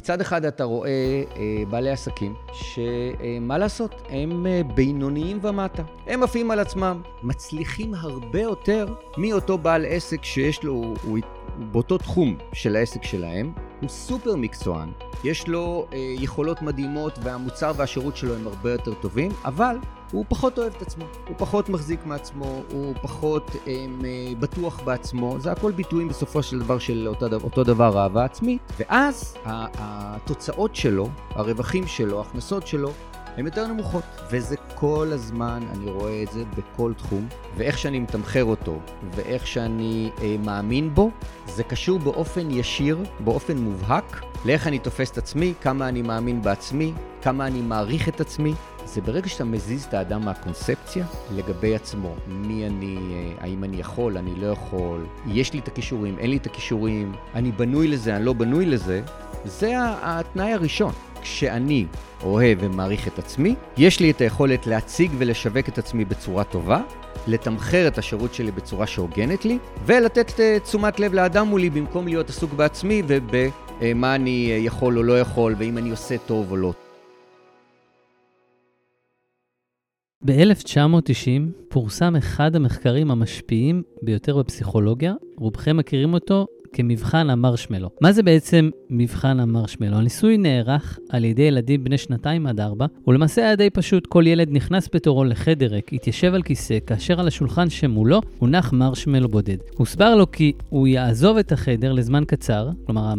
מצד אחד אתה רואה אה, בעלי עסקים שמה אה, לעשות, הם אה, בינוניים ומטה. הם עפים על עצמם, מצליחים הרבה יותר מאותו בעל עסק שיש לו, הוא, הוא באותו תחום של העסק שלהם, הוא סופר מקצוען, יש לו אה, יכולות מדהימות והמוצר והשירות שלו הם הרבה יותר טובים, אבל הוא פחות אוהב את עצמו, הוא פחות מחזיק מעצמו, הוא פחות אה, בטוח בעצמו, זה הכל ביטויים בסופו של דבר של אותו, אותו דבר אהבה עצמית, ואז התוצאות שלו, הרווחים שלו, ההכנסות שלו, הן יותר נמוכות. וזה כל הזמן, אני רואה את זה בכל תחום, ואיך שאני מתמחר אותו, ואיך שאני אה, מאמין בו, זה קשור באופן ישיר, באופן מובהק, לאיך אני תופס את עצמי, כמה אני מאמין בעצמי, כמה אני מעריך את עצמי. זה ברגע שאתה מזיז את האדם מהקונספציה לגבי עצמו, מי אני, אה, האם אני יכול, אני לא יכול, יש לי את הכישורים, אין לי את הכישורים, אני בנוי לזה, אני לא בנוי לזה, זה התנאי הראשון. כשאני אוהב ומעריך את עצמי, יש לי את היכולת להציג ולשווק את עצמי בצורה טובה, לתמחר את השירות שלי בצורה שהוגנת לי, ולתת אה, תשומת לב לאדם מולי במקום להיות עסוק בעצמי ובמה אני יכול או לא יכול, ואם אני עושה טוב או לא. ב-1990 פורסם אחד המחקרים המשפיעים ביותר בפסיכולוגיה, רובכם מכירים אותו כמבחן המרשמלו. מה זה בעצם מבחן המרשמלו? הניסוי נערך על ידי ילדים בני שנתיים עד ארבע, ולמעשה היה די פשוט, כל ילד נכנס בתורו לחדר ריק, התיישב על כיסא, כאשר על השולחן שמולו הונח מרשמלו בודד. הוסבר לו כי הוא יעזוב את החדר לזמן קצר, כלומר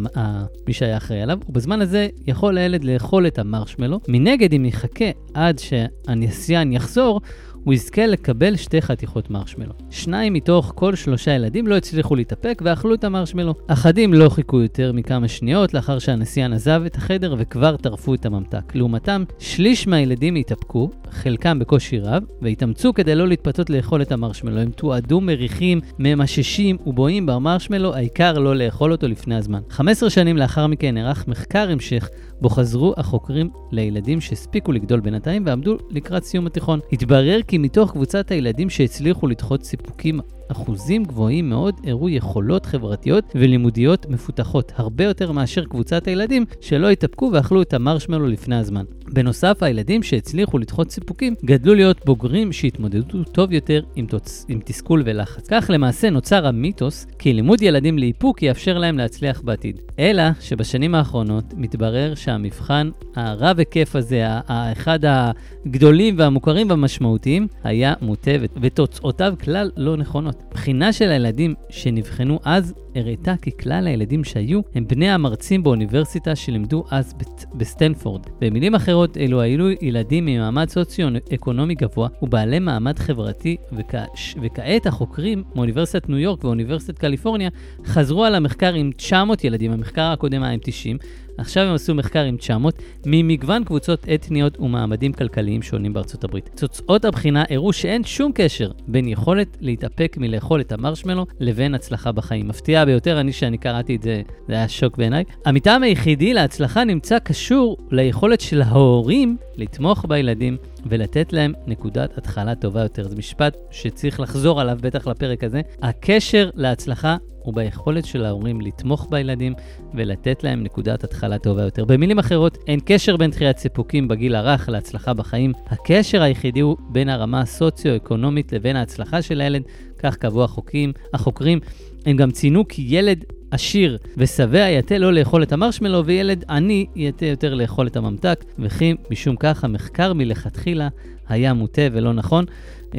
מי שהיה אחראי עליו, ובזמן הזה יכול הילד לאכול את המרשמלו. מנגד, אם יחכה עד שהנסיין יחזור, הוא יזכה לקבל שתי חתיכות מרשמלו. שניים מתוך כל שלושה ילדים לא הצליחו להתאפק ואכלו את המרשמלו. אחדים לא חיכו יותר מכמה שניות לאחר שהנסיין עזב את החדר וכבר טרפו את הממתק. לעומתם, שליש מהילדים התאפקו, חלקם בקושי רב, והתאמצו כדי לא להתפתות לאכול את המרשמלו. הם תועדו מריחים, ממששים ובואים במרשמלו, העיקר לא לאכול אותו לפני הזמן. 15 שנים לאחר מכן נערך מחקר המשך בו חזרו החוקרים לילדים שהספיקו לגדול בינתיים ועמדו לקראת סיום התיכון. התברר כי מתוך קבוצת הילדים שהצליחו לדחות סיפוקים אחוזים גבוהים מאוד הראו יכולות חברתיות ולימודיות מפותחות, הרבה יותר מאשר קבוצת הילדים שלא התאפקו ואכלו את המרשמלו לפני הזמן. בנוסף, הילדים שהצליחו לדחות סיפוקים גדלו להיות בוגרים שהתמודדו טוב יותר עם, תוצ... עם תסכול ולחץ. כך למעשה נוצר המיתוס כי לימוד ילדים לאיפוק יאפשר להם להצליח בעתיד. אלא שבשנים האחרונות מתברר שהמבחן הרב היקף הזה, האחד הגדולים והמוכרים והמשמעותיים, היה מוטה ותוצאותיו כלל לא נכונות. בחינה של הילדים שנבחנו אז הראתה כי כלל הילדים שהיו הם בני המרצים באוניברסיטה שלימדו אז בסטנפורד. במילים אחרות, אלו היו ילדים ממעמד סוציו-אקונומי גבוה ובעלי מעמד חברתי, וכ... וכעת החוקרים מאוניברסיטת ניו יורק ואוניברסיטת קליפורניה חזרו על המחקר עם 900 ילדים, המחקר הקודם היה עם 90, עכשיו הם עשו מחקר עם 900 ממגוון קבוצות אתניות ומעמדים כלכליים שונים בארצות הברית. תוצאות הבחינה הראו שאין שום קשר בין יכולת להתאפק מלאכול את המרשמלו לבין הצלחה בחיים. מפתיע ביותר, אני שאני קראתי את זה, זה היה שוק בעיניי. המטעם היחידי להצלחה נמצא קשור ליכולת של ההורים לתמוך בילדים ולתת להם נקודת התחלה טובה יותר. זה משפט שצריך לחזור עליו, בטח לפרק הזה. הקשר להצלחה הוא ביכולת של ההורים לתמוך בילדים ולתת להם נקודת התחלה טובה יותר. במילים אחרות, אין קשר בין דחיית סיפוקים בגיל הרך להצלחה בחיים. הקשר היחידי הוא בין הרמה הסוציו-אקונומית לבין ההצלחה של הילד, כך קבעו החוקים, החוקרים. הם גם ציינו כי ילד עשיר ושבע יתה לא לאכול את המרשמלו, וילד עני יתה יותר לאכול את הממתק, וכי משום כך המחקר מלכתחילה היה מוטה ולא נכון. Uh,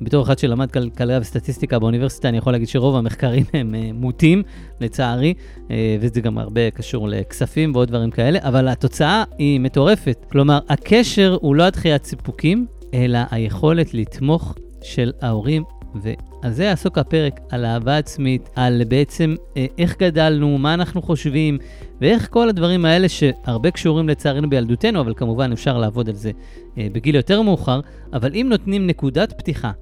בתור אחד שלמד כלכלה וסטטיסטיקה באוניברסיטה, אני יכול להגיד שרוב המחקרים הם uh, מוטים, לצערי, uh, וזה גם הרבה קשור לכספים ועוד דברים כאלה, אבל התוצאה היא מטורפת. כלומר, הקשר הוא לא הדחיית סיפוקים, אלא היכולת לתמוך של ההורים ועל זה יעסוק הפרק, על אהבה עצמית, על בעצם אה, איך גדלנו, מה אנחנו חושבים, ואיך כל הדברים האלה שהרבה קשורים לצערנו בילדותנו, אבל כמובן אפשר לעבוד על זה אה, בגיל יותר מאוחר, אבל אם נותנים נקודת פתיחה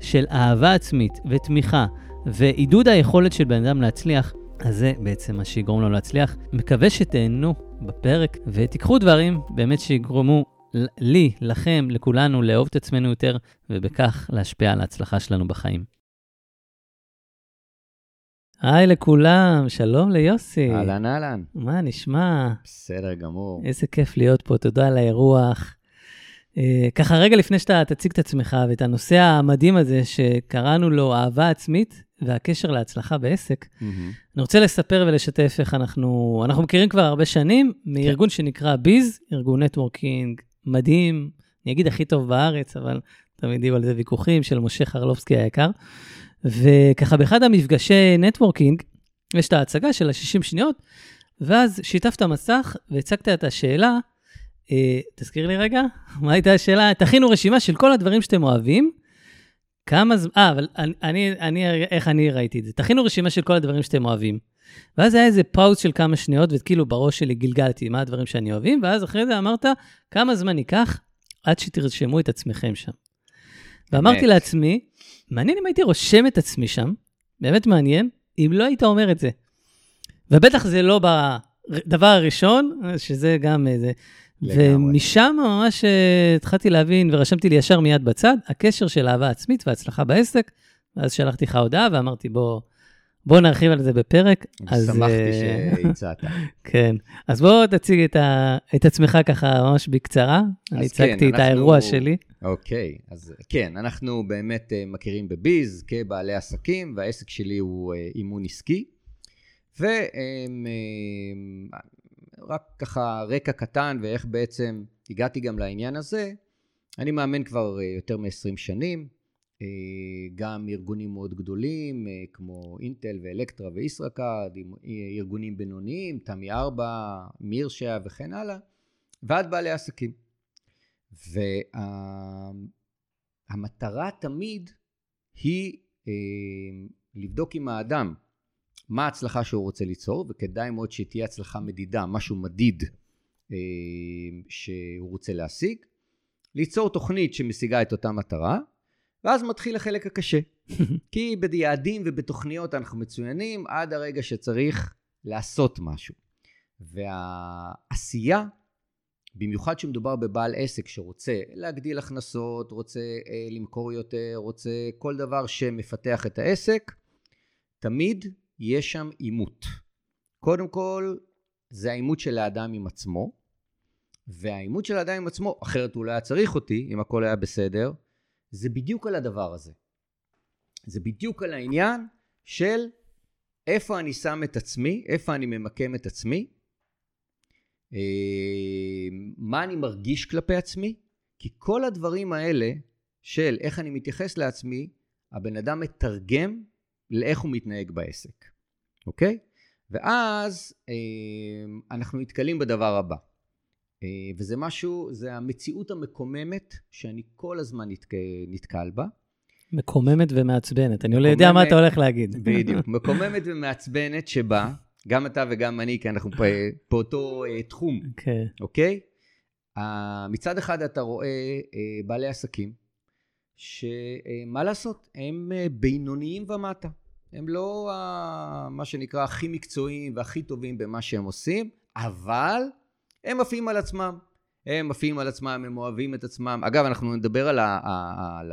של אהבה עצמית ותמיכה ועידוד היכולת של בן אדם להצליח, אז זה בעצם מה שיגרום לו להצליח. מקווה שתהנו בפרק ותיקחו דברים באמת שיגרמו לי, לכם, לכולנו, לאהוב את עצמנו יותר, ובכך להשפיע על ההצלחה שלנו בחיים. היי לכולם, שלום ליוסי. אהלן אהלן. מה נשמע? בסדר גמור. איזה כיף להיות פה, תודה על האירוח. אה, ככה רגע לפני שאתה תציג את עצמך ואת הנושא המדהים הזה שקראנו לו אהבה עצמית והקשר להצלחה בעסק, מהמם. אני רוצה לספר ולשתף איך אנחנו, אנחנו מכירים כבר הרבה שנים מארגון שנקרא ביז, ארגון networking מדהים, אני אגיד הכי טוב בארץ, אבל תמיד יהיו על זה ויכוחים של משה חרלובסקי היקר. וככה באחד המפגשי networking, יש את ההצגה של ה-60 שניות, ואז שיתפת מסך והצגת את השאלה, אה, תזכיר לי רגע, מה הייתה השאלה? תכינו רשימה של כל הדברים שאתם אוהבים, כמה זמן, אה, אבל אני, אני, אני, איך אני ראיתי את זה? תכינו רשימה של כל הדברים שאתם אוהבים. ואז היה איזה פאוז של כמה שניות, וכאילו בראש שלי גלגלתי מה הדברים שאני אוהבים, ואז אחרי זה אמרת, כמה זמן ייקח עד שתרשמו את עצמכם שם. ואמרתי אמת. לעצמי, מעניין אם הייתי רושם את עצמי שם, באמת מעניין, אם לא היית אומר את זה. ובטח זה לא בדבר הראשון, שזה גם איזה... ומשם ממש אה, התחלתי להבין, ורשמתי לי ישר מיד בצד, הקשר של אהבה עצמית והצלחה בעסק. ואז שלחתי לך הודעה ואמרתי, בוא, בוא נרחיב על זה בפרק. אז, שמחתי אה, שהצעת. כן. אז בוא תציג את, ה, את עצמך ככה ממש בקצרה. אני כן, הצגתי את אנחנו- האירוע שלי. אוקיי, אז כן, אנחנו באמת אה, מכירים בביז כבעלי עסקים, והעסק שלי הוא אה, אימון עסקי. ורק ככה רקע קטן ואיך בעצם הגעתי גם לעניין הזה. אני מאמן כבר יותר מ-20 שנים, גם ארגונים מאוד גדולים אה, כמו אינטל ואלקטרה וישראכרד, אה, ארגונים בינוניים, תמי 4, מירשיה וכן הלאה, ועד בעלי עסקים. והמטרה תמיד היא אה, לבדוק עם האדם מה ההצלחה שהוא רוצה ליצור, וכדאי מאוד שתהיה הצלחה מדידה, משהו מדיד אה, שהוא רוצה להשיג, ליצור תוכנית שמשיגה את אותה מטרה, ואז מתחיל החלק הקשה. כי ביעדים ובתוכניות אנחנו מצוינים עד הרגע שצריך לעשות משהו. והעשייה, במיוחד כשמדובר בבעל עסק שרוצה להגדיל הכנסות, רוצה אה, למכור יותר, רוצה כל דבר שמפתח את העסק, תמיד יש שם עימות. קודם כל, זה העימות של האדם עם עצמו, והעימות של האדם עם עצמו, אחרת הוא לא היה צריך אותי, אם הכל היה בסדר, זה בדיוק על הדבר הזה. זה בדיוק על העניין של איפה אני שם את עצמי, איפה אני ממקם את עצמי, אה, מה אני מרגיש כלפי עצמי, כי כל הדברים האלה של איך אני מתייחס לעצמי, הבן אדם מתרגם לאיך הוא מתנהג בעסק, אוקיי? ואז אה, אנחנו נתקלים בדבר הבא. אה, וזה משהו, זה המציאות המקוממת שאני כל הזמן נתק... נתקל בה. מקוממת ומעצבנת, אני לא יודע מה. אתה הולך להגיד. בדיוק. מקוממת ומעצבנת שבה, גם אתה וגם אני, כי אנחנו פה, באותו אה, תחום, כן. אוקיי? אה, מצד אחד אתה רואה אה, בעלי עסקים, שמה לעשות, הם בינוניים ומטה. הם לא מה שנקרא הכי מקצועיים והכי טובים במה שהם עושים, אבל הם עפים על עצמם. הם עפים על עצמם, הם אוהבים את עצמם. אגב, אנחנו נדבר על, ה- על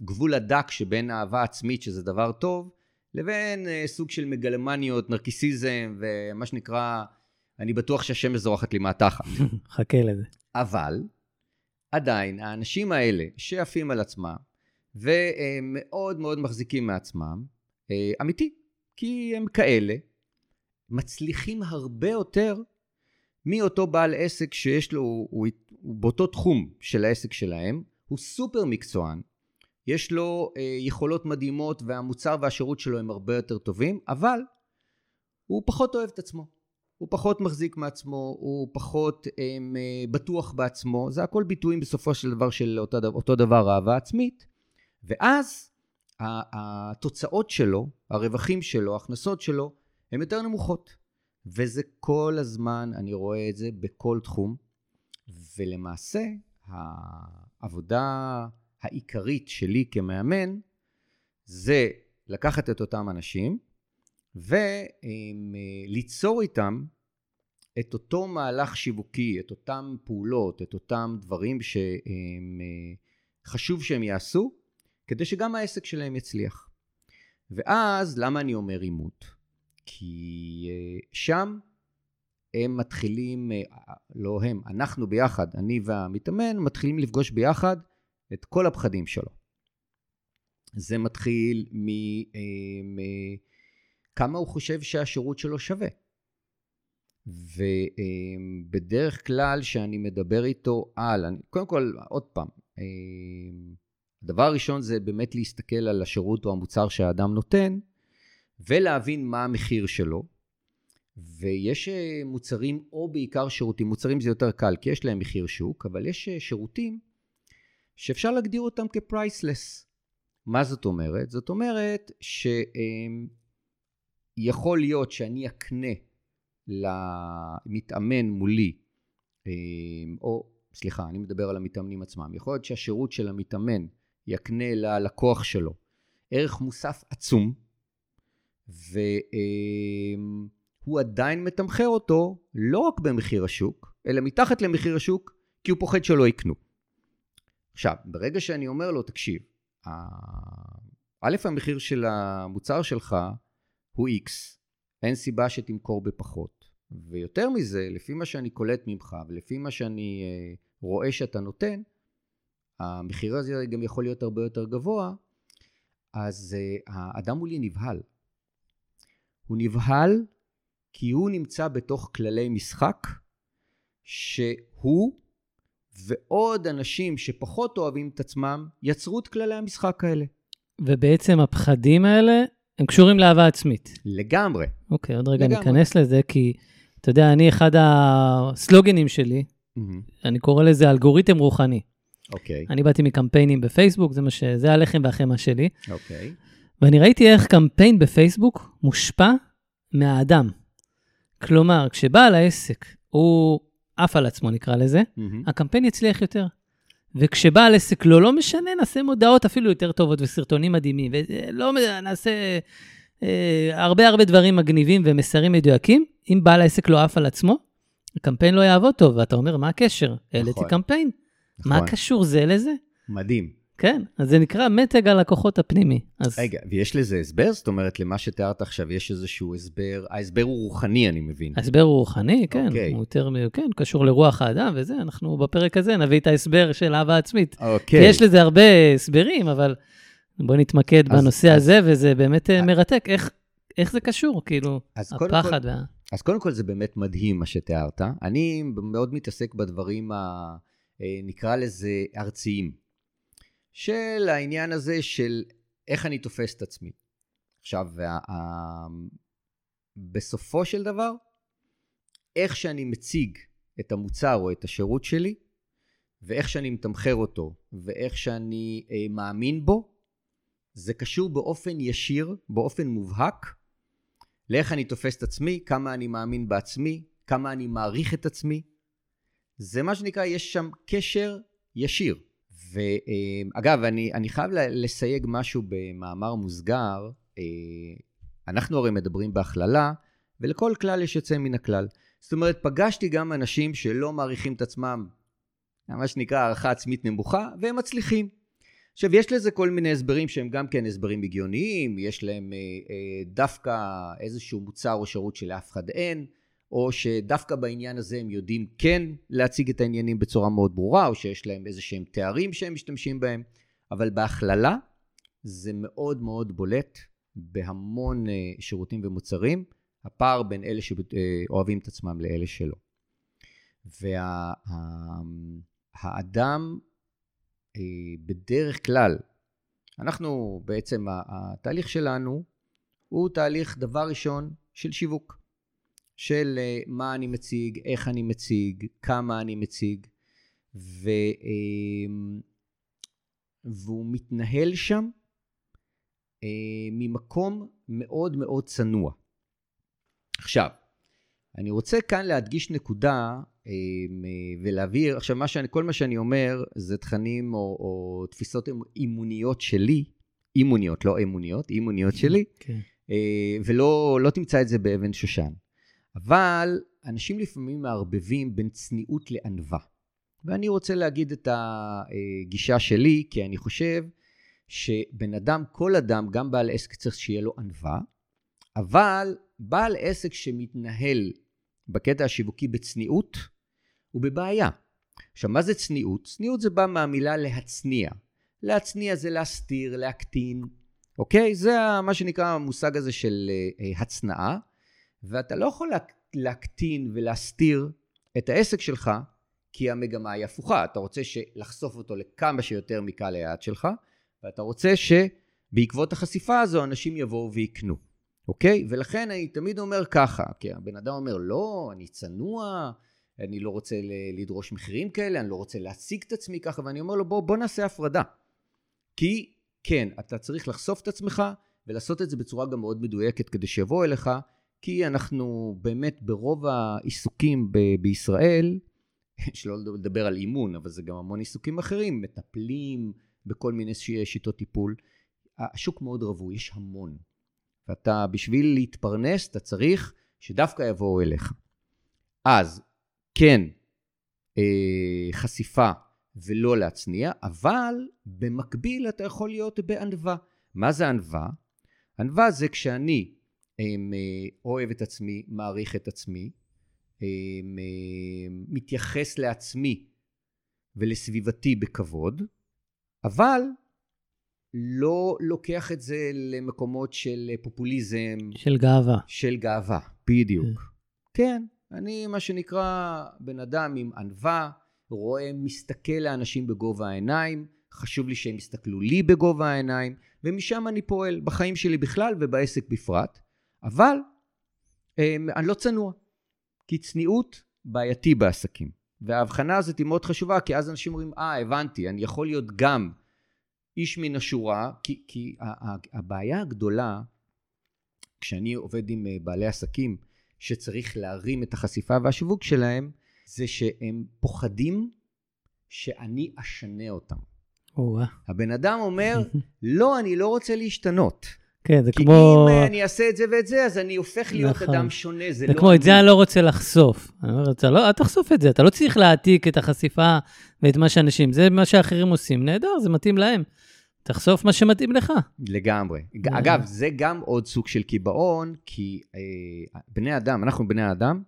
הגבול הדק שבין אהבה עצמית, שזה דבר טוב, לבין אה, סוג של מגלמניות, נרקיסיזם, ומה שנקרא, אני בטוח שהשמש זורחת לי מהתחת. חכה לזה. אבל עדיין האנשים האלה שעפים על עצמם ומאוד מאוד מחזיקים מעצמם, אה, אמיתי, כי הם כאלה, מצליחים הרבה יותר מאותו בעל עסק שיש לו, הוא, הוא, הוא באותו תחום של העסק שלהם, הוא סופר מקצוען, יש לו אה, יכולות מדהימות והמוצר והשירות שלו הם הרבה יותר טובים, אבל הוא פחות אוהב את עצמו. הוא פחות מחזיק מעצמו, הוא פחות אה, בטוח בעצמו, זה הכל ביטויים בסופו של דבר של אותו, אותו דבר אהבה עצמית, ואז התוצאות שלו, הרווחים שלו, ההכנסות שלו, הן יותר נמוכות. וזה כל הזמן, אני רואה את זה בכל תחום, ולמעשה העבודה העיקרית שלי כמאמן זה לקחת את אותם אנשים וליצור איתם את אותו מהלך שיווקי, את אותם פעולות, את אותם דברים שחשוב שהם יעשו, כדי שגם העסק שלהם יצליח. ואז, למה אני אומר עימות? כי uh, שם הם מתחילים, uh, לא הם, אנחנו ביחד, אני והמתאמן, מתחילים לפגוש ביחד את כל הפחדים שלו. זה מתחיל מכמה הוא חושב שהשירות שלו שווה. ובדרך כלל כשאני מדבר איתו על, אני, קודם כל, עוד פעם, הדבר הראשון זה באמת להסתכל על השירות או המוצר שהאדם נותן, ולהבין מה המחיר שלו. ויש מוצרים, או בעיקר שירותים, מוצרים זה יותר קל, כי יש להם מחיר שוק, אבל יש שירותים שאפשר להגדיר אותם כפרייסלס. מה זאת אומרת? זאת אומרת שיכול להיות שאני אקנה למתאמן מולי, או סליחה, אני מדבר על המתאמנים עצמם, יכול להיות שהשירות של המתאמן יקנה ללקוח שלו ערך מוסף עצום, והוא עדיין מתמחר אותו לא רק במחיר השוק, אלא מתחת למחיר השוק, כי הוא פוחד שלא יקנו. עכשיו, ברגע שאני אומר לו, תקשיב, א', המחיר של המוצר שלך הוא X, אין סיבה שתמכור בפחות. ויותר מזה, לפי מה שאני קולט ממך ולפי מה שאני אה, רואה שאתה נותן, המחיר הזה גם יכול להיות הרבה יותר גבוה, אז אה, האדם מולי נבהל. הוא נבהל כי הוא נמצא בתוך כללי משחק שהוא ועוד אנשים שפחות אוהבים את עצמם יצרו את כללי המשחק האלה. ובעצם הפחדים האלה הם קשורים לאהבה עצמית. לגמרי. אוקיי, עוד רגע לגמרי. ניכנס לזה, כי אתה יודע, אני, אחד הסלוגנים שלי, mm-hmm. אני קורא לזה אלגוריתם רוחני. אוקיי. אני באתי מקמפיינים בפייסבוק, זה, מה ש... זה הלחם והחמא שלי. אוקיי. ואני ראיתי איך קמפיין בפייסבוק מושפע מהאדם. כלומר, כשבעל העסק הוא עף על עצמו, נקרא לזה, mm-hmm. הקמפיין יצליח יותר. וכשבעל עסק לא, לא משנה, נעשה מודעות אפילו יותר טובות וסרטונים מדהימים, ולא נעשה אה, הרבה הרבה דברים מגניבים ומסרים מדויקים. אם בעל העסק לא עף על עצמו, הקמפיין לא יעבוד טוב, ואתה אומר, מה הקשר? העליתי נכון. קמפיין. נכון. מה קשור זה לזה? מדהים. כן, אז זה נקרא מתג הלקוחות הפנימי. אז... רגע, ויש לזה הסבר? זאת אומרת, למה שתיארת עכשיו, יש איזשהו הסבר, ההסבר הוא רוחני, אני מבין. ההסבר הוא רוחני, כן, אוקיי. הוא יותר, כן, קשור לרוח האדם וזה, אנחנו בפרק הזה נביא את ההסבר של אהבה עצמית. אוקיי. כי יש לזה הרבה הסברים, אבל בואו נתמקד אז, בנושא אז, הזה, וזה באמת אז, אה, מרתק, איך, איך זה קשור, כאילו, הפחד כל, וה... אז קודם כל זה באמת מדהים מה שתיארת. אני מאוד מתעסק בדברים, ה, אה, נקרא לזה, ארציים. של העניין הזה של איך אני תופס את עצמי. עכשיו, וה, ה, בסופו של דבר, איך שאני מציג את המוצר או את השירות שלי, ואיך שאני מתמחר אותו, ואיך שאני אה, מאמין בו, זה קשור באופן ישיר, באופן מובהק, לאיך אני תופס את עצמי, כמה אני מאמין בעצמי, כמה אני מעריך את עצמי. זה מה שנקרא, יש שם קשר ישיר. ואגב, אני, אני חייב לסייג משהו במאמר מוסגר. אה, אנחנו הרי מדברים בהכללה, ולכל כלל יש יוצא מן הכלל. זאת אומרת, פגשתי גם אנשים שלא מעריכים את עצמם, מה שנקרא הערכה עצמית נמוכה, והם מצליחים. עכשיו, יש לזה כל מיני הסברים שהם גם כן הסברים הגיוניים, יש להם אה, אה, דווקא איזשהו מוצר או שירות שלאף אחד אין, או שדווקא בעניין הזה הם יודעים כן להציג את העניינים בצורה מאוד ברורה, או שיש להם איזה שהם תארים שהם משתמשים בהם, אבל בהכללה זה מאוד מאוד בולט בהמון אה, שירותים ומוצרים, הפער בין אלה שאוהבים את עצמם לאלה שלא. והאדם אה, בדרך כלל, אנחנו בעצם, התהליך שלנו הוא תהליך דבר ראשון של שיווק. של אה, מה אני מציג, איך אני מציג, כמה אני מציג, ו, אמ, והוא מתנהל שם אה, ממקום מאוד מאוד צנוע. עכשיו, אני רוצה כאן להדגיש נקודה אמ, ולהבהיר, עכשיו מה שאני, כל מה שאני אומר זה תכנים או, או תפיסות אימוניות שלי, אימוניות, לא אמוניות, אימוניות שלי, okay. כן. אה, ולא לא תמצא את זה באבן שושן. אבל אנשים לפעמים מערבבים בין צניעות לענווה. ואני רוצה להגיד את הגישה שלי, כי אני חושב שבן אדם, כל אדם, גם בעל עסק צריך שיהיה לו ענווה, אבל בעל עסק שמתנהל בקטע השיווקי בצניעות, הוא בבעיה. עכשיו, מה זה צניעות? צניעות זה בא מהמילה להצניע. להצניע זה להסתיר, להקטין, אוקיי? זה מה שנקרא המושג הזה של uh, הצנעה, ואתה לא יכול להקטין ולהסתיר את העסק שלך, כי המגמה היא הפוכה. אתה רוצה לחשוף אותו לכמה שיותר מקהל היעד שלך, ואתה רוצה שבעקבות החשיפה הזו אנשים יבואו ויקנו, אוקיי? ולכן אני תמיד אומר ככה, כי הבן אדם אומר, לא, אני צנוע, אני לא רוצה לדרוש מחירים כאלה, אני לא רוצה להציג את עצמי ככה, ואני אומר לו, בוא, בוא נעשה הפרדה. כי כן, אתה צריך לחשוף את עצמך ולעשות את זה בצורה גם מאוד מדויקת כדי שיבואו אליך, כי אנחנו באמת ברוב העיסוקים ב- בישראל, שלא לדבר על אימון, אבל זה גם המון עיסוקים אחרים, מטפלים בכל מיני שיטות טיפול. השוק מאוד רווי, יש המון. ואתה, בשביל להתפרנס, אתה צריך שדווקא יבואו אליך. אז, כן, אה, חשיפה ולא להצניע, אבל במקביל אתה יכול להיות בענווה. מה זה ענווה? ענווה זה כשאני אוהב את עצמי, מעריך את עצמי, אה, מתייחס לעצמי ולסביבתי בכבוד, אבל לא לוקח את זה למקומות של פופוליזם. של גאווה. של גאווה, בדיוק. כן, אני מה שנקרא בן אדם עם ענווה, רואה, מסתכל לאנשים בגובה העיניים, חשוב לי שהם יסתכלו לי בגובה העיניים, ומשם אני פועל בחיים שלי בכלל ובעסק בפרט. אבל אמ, אני לא צנוע, כי צניעות בעייתי בעסקים. וההבחנה הזאת היא מאוד חשובה, כי אז אנשים אומרים, אה, הבנתי, אני יכול להיות גם איש מן השורה, כי, כי הבעיה הגדולה, כשאני עובד עם אה, בעלי עסקים, שצריך להרים את החשיפה והשיווק שלהם, זה שהם פוחדים שאני אשנה אותם. הבן אדם אומר, לא, אני לא רוצה להשתנות. כן, זה כי כמו... כי אם אני אעשה את זה ואת זה, אז אני הופך להיות נכון. אדם שונה, זה, זה לא כמו, אני. את זה אני לא רוצה לחשוף. אני אומר, אתה לא, אל תחשוף את זה, אתה לא צריך להעתיק את החשיפה ואת מה שאנשים, זה מה שאחרים עושים, נהדר, זה מתאים להם. תחשוף מה שמתאים לך. לגמרי. אה. אגב, זה גם עוד סוג של קיבעון, כי אה, בני אדם, אנחנו בני אדם,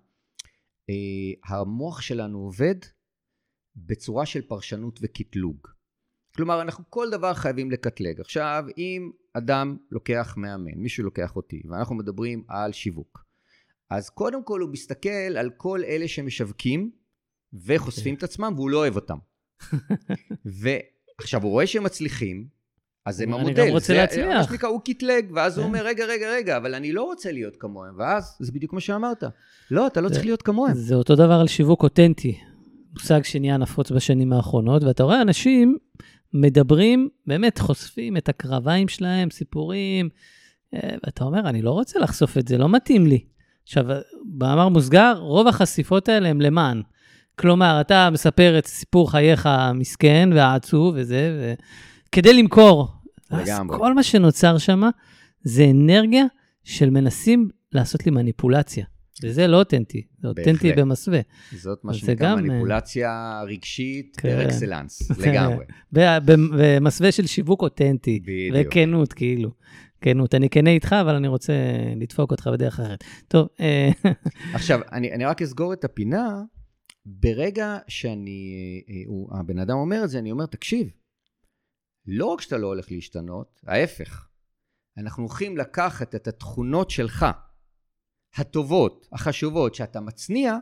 אה, המוח שלנו עובד בצורה של פרשנות וקטלוג. כלומר, אנחנו כל דבר חייבים לקטלג. עכשיו, אם אדם לוקח מאמן, מישהו לוקח אותי, ואנחנו מדברים על שיווק, אז קודם כל הוא מסתכל על כל אלה שמשווקים וחושפים את עצמם, והוא לא אוהב אותם. ועכשיו, הוא רואה שהם מצליחים, אז הם אני המודל. גם רוצה זה, להצליח. מה שנקרא, הוא קטלג, ואז הוא כן. אומר, רגע, רגע, רגע, אבל אני לא רוצה להיות כמוהם. ואז, זה בדיוק מה שאמרת. לא, אתה לא צריך להיות כמוהם. זה אותו דבר על שיווק אותנטי, מושג שנהיה נפוץ בשנים האחרונות, ואתה רואה אנשים מדברים, באמת חושפים את הקרביים שלהם, סיפורים, אה, ואתה אומר, אני לא רוצה לחשוף את זה, לא מתאים לי. עכשיו, במאמר מוסגר, רוב החשיפות האלה הם למען. כלומר, אתה מספר את סיפור חייך המסכן והעצוב וזה, כדי למכור. לגמרי. אז כל מה שנוצר שם זה אנרגיה של מנסים לעשות לי מניפולציה. וזה לא אותנטי, זה אותנטי בהחלט. במסווה. זאת מה שנקרא גם, אה, מניפולציה רגשית כן. פר אקסלנס, לגמרי. במסווה של שיווק אותנטי. בדיוק. וכנות, כאילו. כנות. אני כנה איתך, אבל אני רוצה לדפוק אותך בדרך אחרת. טוב, אה, עכשיו, אני, אני רק אסגור את הפינה. ברגע שאני, אה, הוא, הבן אדם אומר את זה, אני אומר, תקשיב, לא רק שאתה לא הולך להשתנות, ההפך. אנחנו הולכים לקחת את התכונות שלך, הטובות, החשובות, שאתה מצניע,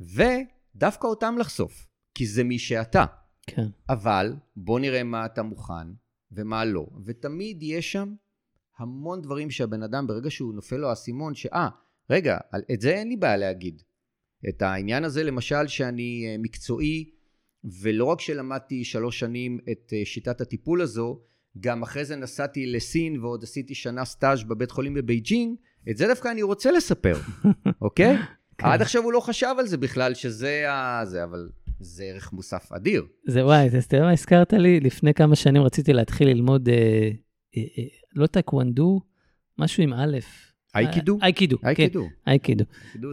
ודווקא אותם לחשוף, כי זה מי שאתה. כן. אבל בוא נראה מה אתה מוכן ומה לא. ותמיד יש שם המון דברים שהבן אדם, ברגע שהוא נופל לו האסימון, שאה, רגע, את זה אין לי בעיה להגיד. את העניין הזה, למשל, שאני אה, מקצועי, ולא רק שלמדתי שלוש שנים את אה, שיטת הטיפול הזו, גם אחרי זה נסעתי לסין ועוד עשיתי שנה סטאז' בבית חולים בבייג'ינג, את זה דווקא אני רוצה לספר, אוקיי? כן. עד עכשיו הוא לא חשב על זה בכלל, שזה ה... זה, אבל זה ערך מוסף אדיר. זה וואי, אז אתה יודע מה הזכרת לי? לפני כמה שנים רציתי להתחיל ללמוד, אה, אה, אה, לא טקוונדו, משהו עם א'. אייקידו? אייקידו, כן. אייקידו. אייקידו.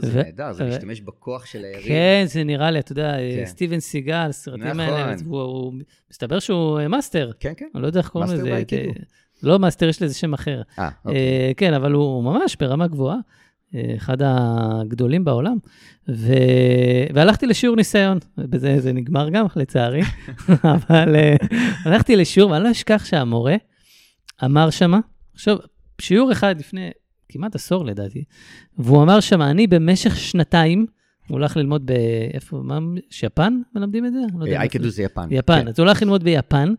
זה נהדר, זה להשתמש בכוח של היריב. כן, זה נראה לי, אתה יודע, כן. סטיבן סיגל, הסרטים נכון. האלה, אז הוא- מסתבר שהוא אה, master, כן, כן. אני לא יודע איך קוראים master לזה. באייקידו. אה, לא master, יש לזה שם אחר. אה, אוקיי. אה, כן, אבל הוא ממש ברמה גבוהה, אה, אחד הגדולים בעולם. ו... והלכתי לשיעור ניסיון, בזה זה נגמר גם, לצערי, אבל אה, הלכתי לשיעור, ואני לא אשכח שהמורה אמר שמה, עכשיו, שיעור אחד לפני כמעט עשור לדעתי, והוא אמר שמה, אני במשך שנתיים, הוא הלך ללמוד באיפה, מה, יפן מלמדים את זה? לא יודע. אה, אייקידו זה יפן. יפן, כן. אז הוא הלך ללמוד ביפן.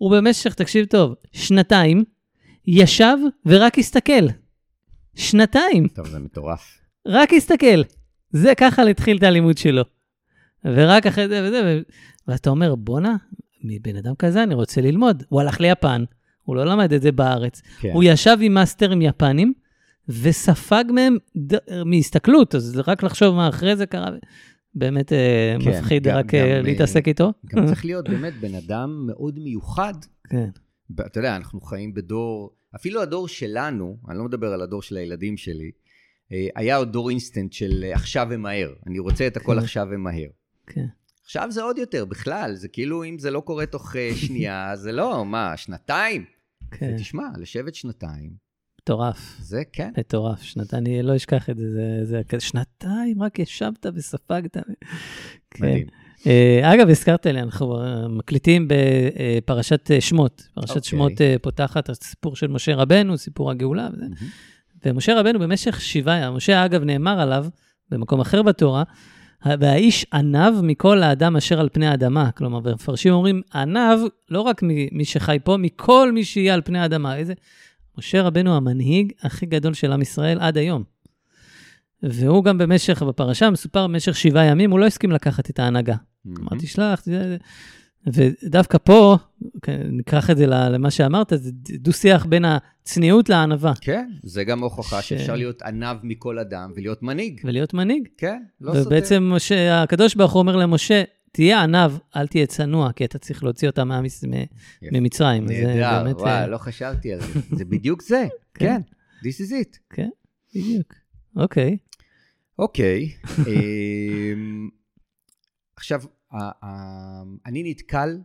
הוא במשך, תקשיב טוב, שנתיים, ישב ורק הסתכל. שנתיים, טוב, זה מטורף. רק הסתכל. זה ככה התחיל את הלימוד שלו. ורק אחרי זה וזה, ו... ואתה אומר, בואנה, מבן אדם כזה אני רוצה ללמוד. הוא הלך ליפן, הוא לא למד את זה בארץ. כן. הוא ישב עם מאסטרים יפנים, וספג מהם ד... מהסתכלות, אז רק לחשוב מה אחרי זה קרה, באמת אה, כן, מפחיד גם- רק אה, גם, להתעסק איתו. גם צריך להיות באמת בן אדם מאוד מיוחד. כן, אתה יודע, אנחנו חיים בדור, אפילו הדור שלנו, אני לא מדבר על הדור של הילדים שלי, אה, היה עוד דור אינסטנט של אה, עכשיו ומהר. אני רוצה את הכל כן. עכשיו ומהר. כן. עכשיו זה עוד יותר, בכלל, זה כאילו אם זה לא קורה תוך אה, שנייה, זה לא, מה, שנתיים? כן, תשמע, לשבת שנתיים, מטורף. זה כן. מטורף, שנתיים, אני לא אשכח את זה, זה, זה כזה, שנתיים רק ישבת וספגת. כן. מדהים. אה, אגב, הזכרת לי, אנחנו אה, מקליטים בפרשת אה, שמות. פרשת אוקיי. שמות פותחת הסיפור של משה רבנו, סיפור הגאולה. וזה. מהמם. ומשה רבנו במשך שבעה משה אגב נאמר עליו, במקום אחר בתורה, והאיש עניו מכל האדם אשר על פני האדמה. כלומר, מפרשים אומרים, עניו, לא רק ממי שחי פה, מכל מי שיהיה על פני האדמה. איזה... משה רבנו המנהיג הכי גדול של עם ישראל עד היום. והוא גם במשך, בפרשה מסופר, במשך שבעה ימים, הוא לא הסכים לקחת את ההנהגה. מהמם. אמרתי, שלח, זה- זה- ודווקא פה, כן, ניקח את זה למה שאמרת, זה דו-שיח בין הצניעות לענווה, כן, זה גם הוכחה ש- שאפשר להיות עניו מכל אדם ולהיות מנהיג. ולהיות מנהיג. כן, לא סותר. ובעצם הקדוש ברוך הוא אומר למשה, תהיה עניו, אל תהיה צנוע, כי אתה צריך להוציא אותם מהמס-. ממצרים. זה נהדר, באמת, וואי, אה, לא חשבתי על זה. זה בדיוק זה, כן. כן, this is it. כן, בדיוק. אוקיי, אוקיי, אמ, עכשיו, אני נתקל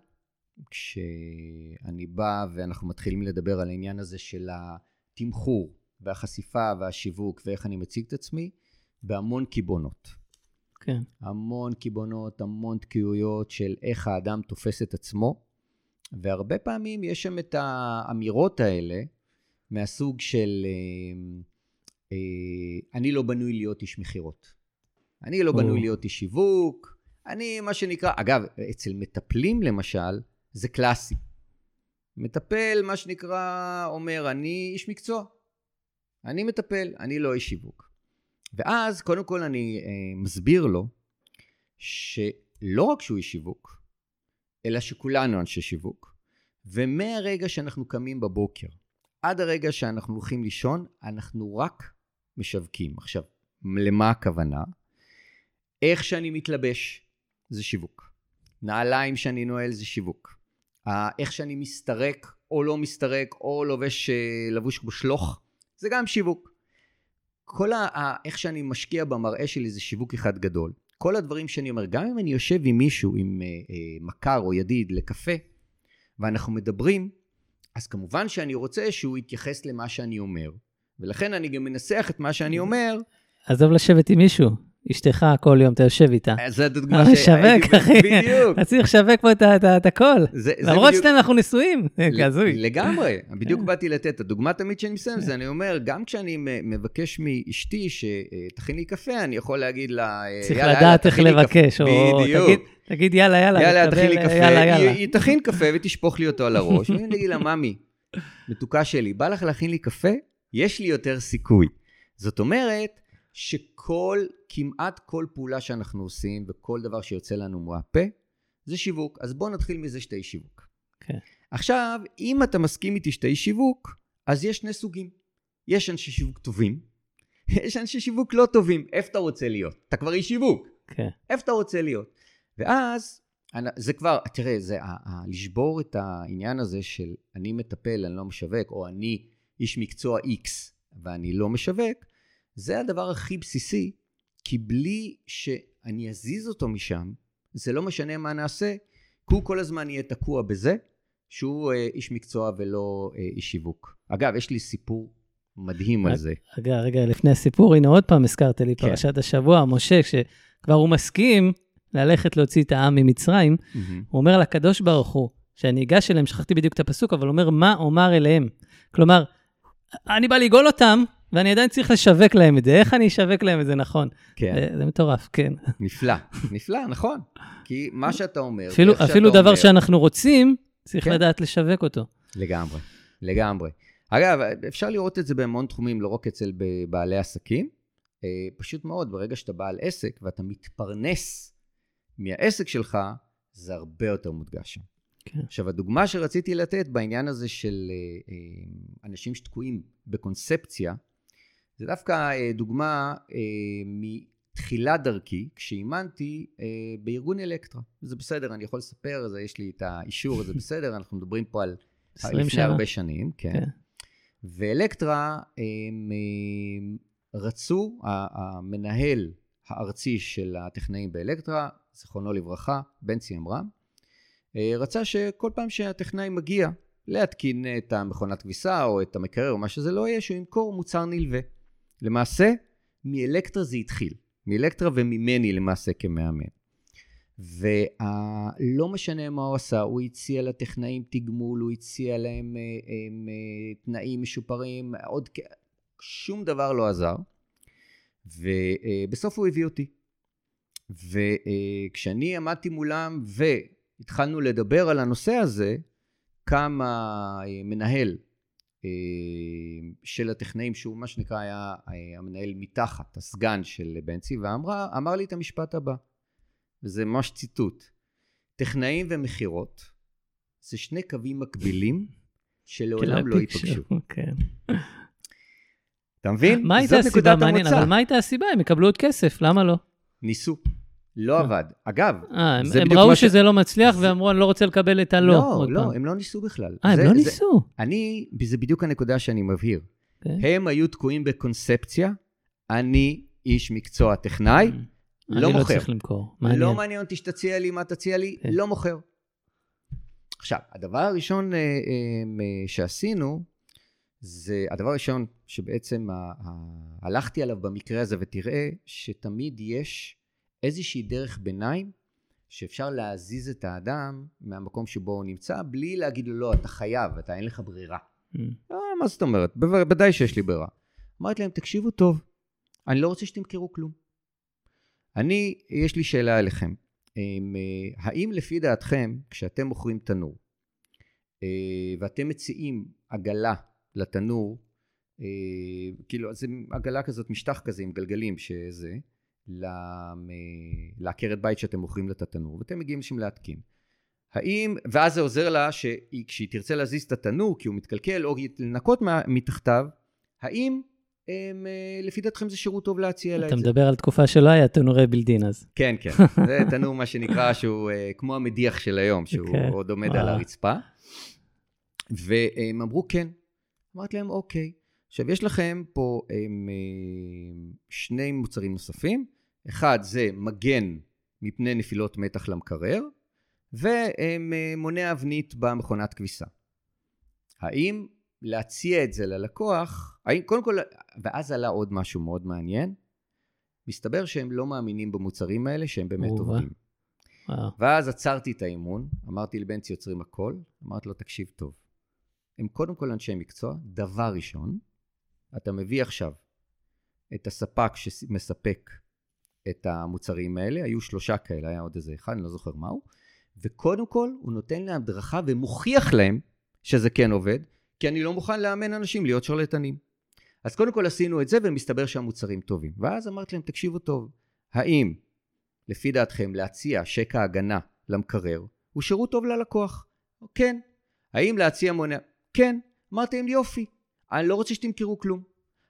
כשאני בא ואנחנו מתחילים לדבר על העניין הזה של התמחור והחשיפה והשיווק ואיך אני מציג את עצמי, בהמון קיבעונות. כן, המון קיבעונות, המון תקיעויות של איך האדם תופס את עצמו, והרבה פעמים יש שם את האמירות האלה מהסוג של אה, אה, אני לא בנוי להיות איש מכירות. אני לא או. בנוי להיות איש שיווק, אני מה שנקרא, אגב, אצל מטפלים למשל, זה קלאסי. מטפל, מה שנקרא, אומר, אני איש מקצוע. אני מטפל, אני לא איש שיווק. ואז, קודם כל אני אה, מסביר לו שלא רק שהוא איש שיווק, אלא שכולנו אנשי שיווק, ומהרגע שאנחנו קמים בבוקר עד הרגע שאנחנו הולכים לישון, אנחנו רק משווקים. עכשיו, למה הכוונה? איך שאני מתלבש זה שיווק. נעליים שאני נועל זה שיווק. איך שאני מסתרק או לא מסתרק או לובש, אה, לבוש כמו שלוך, זה גם שיווק. כל ה... ה- איך שאני משקיע במראה שלי זה שיווק אחד גדול. כל הדברים שאני אומר, גם אם אני יושב עם מישהו, עם אה, אה, מכר או ידיד לקפה, ואנחנו מדברים, אז כמובן שאני רוצה שהוא יתייחס למה שאני אומר, ולכן אני גם מנסח את מה שאני אומר, עזוב לשבת עם מישהו, אשתך כל יום, אתה יושב איתה. אז זו הדוגמה אה, משווק, אחי. בדיוק. אתה צריך לשווק פה את את את הכל. למרות שאנחנו נשואים, הזוי. לגמרי, בדיוק כן. באתי לתת. הדוגמה תמיד שאני מסיים זה, אני אומר, גם כשאני מבקש מאשתי שתכין לי קפה, אני יכול להגיד לה, אה, צריך לדעת איך. לבקש, או בדיוק. תגיד- תגיד יאללה, יאללה, יאללה, תכין לי קפה, יאללה, יאללה. היא תכין קפה ותשפוך לי אותו על הראש, ואני אגיד לה, ממי, מתוקה שלי, בא לך להכין לי קפה? יש לי יותר סיכוי. זאת אומרת, שכל, כמעט כל פעולה שאנחנו עושים, וכל דבר שיוצא לנו מהפה, זה שיווק. אז בואו נתחיל מזה איש שיווק. כן. עכשיו, אם אתה מסכים איתי איש שיווק, אז יש שני סוגים. יש אנשי שיווק טובים, יש אנשי שיווק לא טובים. איפה אתה רוצה להיות? אתה כבר איש שיווק. כן, איפה אתה רוצה להיות? ואז, זה כבר, תראה, זה ה- ה- לשבור את העניין הזה של אני מטפל, אני לא משווק, או אני איש מקצוע X, ואני לא משווק, זה הדבר הכי בסיסי, כי בלי שאני אזיז אותו משם, זה לא משנה מה נעשה, כי הוא כל הזמן יהיה תקוע בזה, שהוא אה, איש מקצוע ולא אה, איש שיווק. אגב, יש לי סיפור מדהים על זה. רגע, רגע, לפני הסיפור, הנה עוד פעם הזכרת לי כן. פרשת השבוע, משה, כשכבר הוא מסכים ללכת להוציא את העם ממצרים, מהמם. הוא אומר לקדוש ברוך הוא, שאני אגש אליהם, שכחתי בדיוק את הפסוק, אבל הוא אומר, מה אומר אליהם? כלומר, אני בא לגאול אותם, ואני עדיין צריך לשווק להם את זה. איך אני אשווק להם את זה נכון? כן, זה, זה מטורף, כן. נפלא, נפלא, נכון. כי מה שאתה אומר, אפילו, אפילו דבר אומר- שאנחנו רוצים, צריך כן. לדעת לשווק אותו. לגמרי, לגמרי. אגב, אפשר לראות את זה בהמון תחומים, לא רק אצל בעלי עסקים. אה, פשוט מאוד, ברגע שאתה בעל עסק ואתה מתפרנס מהעסק שלך, זה הרבה יותר מודגש שם. כן. עכשיו, הדוגמה שרציתי לתת בעניין הזה של אה, אה, אנשים שתקועים בקונספציה, זה דווקא אה, דוגמה אה, מתחילת דרכי, כשאימנתי אה, בארגון אלקטרה. זה בסדר, אני יכול לספר, זה, יש לי את האישור, זה בסדר, אנחנו מדברים פה על 20 לפני שנה. הרבה שנים, כן. כן. ואלקטרה, הם אה, רצו, המנהל הארצי של הטכנאים באלקטרה, זיכרונו לברכה, בנצי עמרם, אה, רצה שכל פעם שהטכנאי מגיע להתקין את המכונת כביסה או את המקרר או מה שזה לא יהיה, שהוא ימכור מוצר נלווה. למעשה, מאלקטרה זה התחיל. מאלקטרה וממני למעשה כמאמן. ולא משנה מה הוא עשה, הוא הציע לטכנאים תגמול, הוא הציע להם אה, אה, תנאים משופרים, עוד. שום דבר לא עזר. ובסוף הוא הביא אותי. וכשאני עמדתי מולם והתחלנו לדבר על הנושא הזה, קם המנהל אה, של הטכנאים, שהוא מה שנקרא היה אה, המנהל מתחת, הסגן של בנצי, ואמר לי את המשפט הבא, וזה ממש ציטוט: טכנאים ומכירות זה שני קווים מקבילים שלעולם לא ייפגשו. כן. אתה מבין? מה הייתה הסיבה? מעניין. אבל מה הייתה הסיבה? הם יקבלו עוד כסף, למה לא? ניסו. לא עבד. אגב, אה, הם זה הם בדיוק ראו מה ש- שזה לא מצליח ואמרו, אני לא רוצה לקבל את הלא. לא, לא. הם לא ניסו בכלל. אה, הם לא ניסו. אני, זה בדיוק הנקודה שאני מבהיר. כן. הם היו תקועים בקונספציה, אני איש מקצוע טכנאי, אני לא לא מוכר. צריך למכור. מעניין. לא מעניין אותי שתציע לי מה תציע לי, כן. לא מוכר. עכשיו, הדבר הראשון אה, אה, אה, שעשינו, זה הדבר הראשון שבעצם הלכתי עליו במקרה הזה, ותראה שתמיד יש איזושהי דרך ביניים שאפשר להזיז את האדם מהמקום שבו הוא נמצא, בלי להגיד לו, לא, אתה חייב, אתה אין לך ברירה. Mm. אה, מה זאת אומרת? בוודאי שיש לי ברירה. אמרתי להם, תקשיבו טוב, אני לא רוצה שתמכרו כלום. אני, יש לי שאלה אליכם. אמ, אה, האם לפי דעתכם, כשאתם מוכרים תנור, אה, ואתם מציעים עגלה לתנור, כאילו, זה עגלה כזאת, משטח כזה עם גלגלים, שזה, לעקרת בית שאתם מוכרים לה את התנור, ואתם מגיעים לשם להתקין. האם, ואז זה עוזר לה שכשהיא תרצה להזיז את התנור, כי הוא מתקלקל, או לנקות מתחתיו, האם הם, אה, לפי דעתכם זה שירות טוב להציע לה אתה את זה? מדבר על תקופה שלא היה תנורי בילדין אז. כן, כן. זה תנור מה שנקרא, שהוא אה, כמו המדיח של היום, שהוא כן. עוד עומד. על הרצפה. והם אמרו כן. אמרתי להם, אוקיי. עכשיו, יש לכם פה הם, אה, שני מוצרים נוספים. אחד זה מגן מפני נפילות מתח למקרר, ומונע אבנית במכונת כביסה. האם להציע את זה ללקוח, האם, קודם כל, ואז עלה עוד משהו מאוד מעניין, מסתבר שהם לא מאמינים במוצרים האלה, שהם באמת או-אה. עובדים. וואו. ואז עצרתי את האימון, אמרתי לבנצי יוצרים הכל, אמרתי לו, תקשיב טוב, הם קודם כל אנשי מקצוע, דבר ראשון, אתה מביא עכשיו את הספק שמספק את המוצרים האלה, היו שלושה כאלה, היה עוד איזה אחד, אני לא זוכר מהו, וקודם כל הוא נותן להם הדרכה ומוכיח להם שזה כן עובד, כי אני לא מוכן לאמן אנשים להיות שרלטנים. אז קודם כל עשינו את זה, ומסתבר שהמוצרים טובים. ואז אמרתי להם, תקשיבו טוב, האם לפי דעתכם להציע שקע הגנה למקרר הוא שירות טוב ללקוח? כן. האם להציע מונע? כן. אמרתי להם יופי, אני לא רוצה שתמכרו כלום.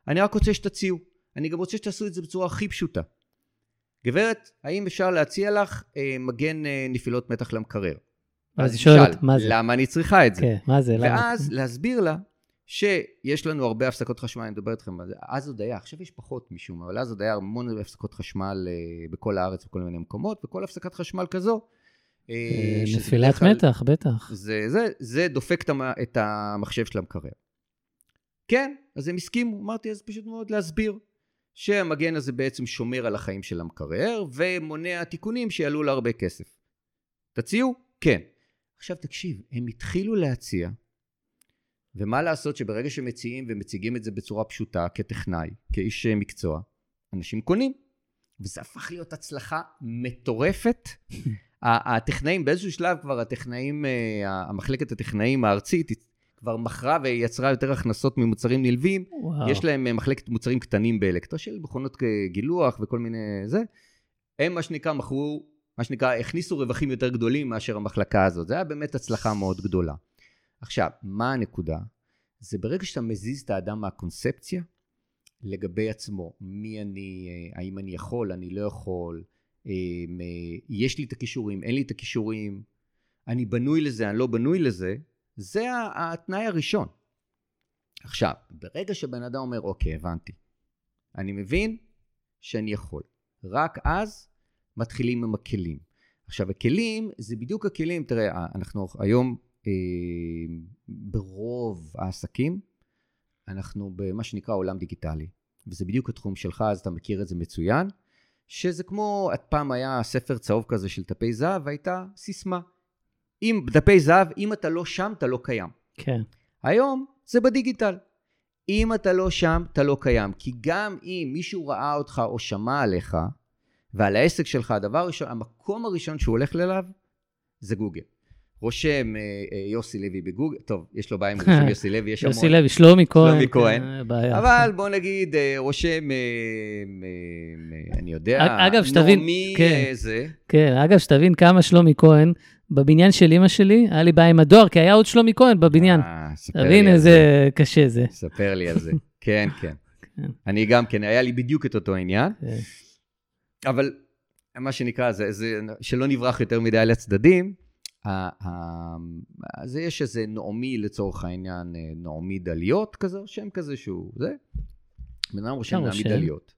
אני רק רוצה שתציעו. אני גם רוצה שתעשו את זה בצורה הכי פשוטה. גברת, האם אפשר להציע לך אה, מגן אה, נפילות מתח למקרר? אז היא שואלת, מה זה? למה אני צריכה את זה? כן, מה זה? למה? ואז להסביר לה שיש לנו הרבה הפסקות חשמל, אני מדבר איתכם על זה, אז עוד היה, עכשיו יש פחות משום, אבל אז עוד היה המון הפסקות חשמל אה, בכל הארץ, בכל מיני מקומות, וכל הפסקת חשמל כזו. אה, אה, נפילת מתח, בטח. זה, זה, זה דופק את המחשב של המקרר. כן, אז הם הסכימו, אמרתי, אז פשוט מאוד להסביר שהמגן הזה בעצם שומר על החיים של המקרר ומונע תיקונים שיעלו לה הרבה כסף. תציעו? כן. עכשיו תקשיב, הם התחילו להציע, ומה לעשות שברגע שמציעים ומציגים את זה בצורה פשוטה, כטכנאי, כאיש אה, מקצוע, אנשים קונים. וזה הפך להיות הצלחה מטורפת. הטכנאים, באיזשהו שלב כבר הטכנאים, אה, המחלקת הטכנאים הארצית כבר מכרה ויצרה יותר הכנסות ממוצרים נלווים. וואו. יש להם אה, מחלקת מוצרים קטנים באלקטרה של מכונות אה, גילוח וכל מיני זה. הם מה שנקרא מכרו, מה שנקרא הכניסו רווחים יותר גדולים מאשר המחלקה הזאת. זה היה באמת הצלחה מאוד גדולה. עכשיו, מה הנקודה? זה ברגע שאתה מזיז את האדם מהקונספציה לגבי עצמו, מי אני, אה, האם אני יכול, אני לא יכול, יש לי את הכישורים, אין לי את הכישורים, אני בנוי לזה, אני לא בנוי לזה, זה התנאי הראשון. עכשיו, ברגע שבן אדם אומר, אוקיי, הבנתי, אני מבין שאני יכול, רק אז מתחילים עם הכלים. עכשיו, הכלים זה בדיוק הכלים, תראה, אנחנו היום אה, ברוב העסקים, אנחנו במה שנקרא עולם דיגיטלי, וזה בדיוק התחום שלך, אז אתה מכיר את זה מצוין, שזה כמו, פעם היה ספר צהוב כזה של דפי זהב, והייתה סיסמה. אם דפי זהב, אם אתה לא שם, אתה לא קיים. כן. היום זה בדיגיטל. אם אתה לא שם, אתה לא קיים. כי גם אם מישהו ראה אותך או שמע עליך, ועל העסק שלך, הדבר הראשון, המקום הראשון שהוא הולך אליו, זה גוגל. רושם אה, אה, יוסי לוי בגוגל, טוב, יש לו בעיה עם רושם יוסי לוי, יש המון. יוסי לוי, שלומי כהן. שלומי כהן. כן, בעיה. אבל בוא נגיד, אה, רושם, אה, אה, אני יודע, אג- אגב, שתבין, נעמי כן. אה, זה, כן, אגב, שתבין כמה שלומי כהן, בבניין של אימא שלי, היה לי בעיה עם הדואר, כי היה עוד שלומי כהן בבניין. אה, ספר לי תבין על זה. איזה קשה זה. ספר לי על זה. כן, כן. כן. אני גם כן, היה לי בדיוק את אותו עניין. אבל מה שנקרא, שלא נברח יותר מדי לצדדים, ה- ה- אז יש איזה נעמי לצורך העניין, אה, נעמי דליות כזה, שם כזה שהוא, זה. בן אדם רושם נעמי. דליות,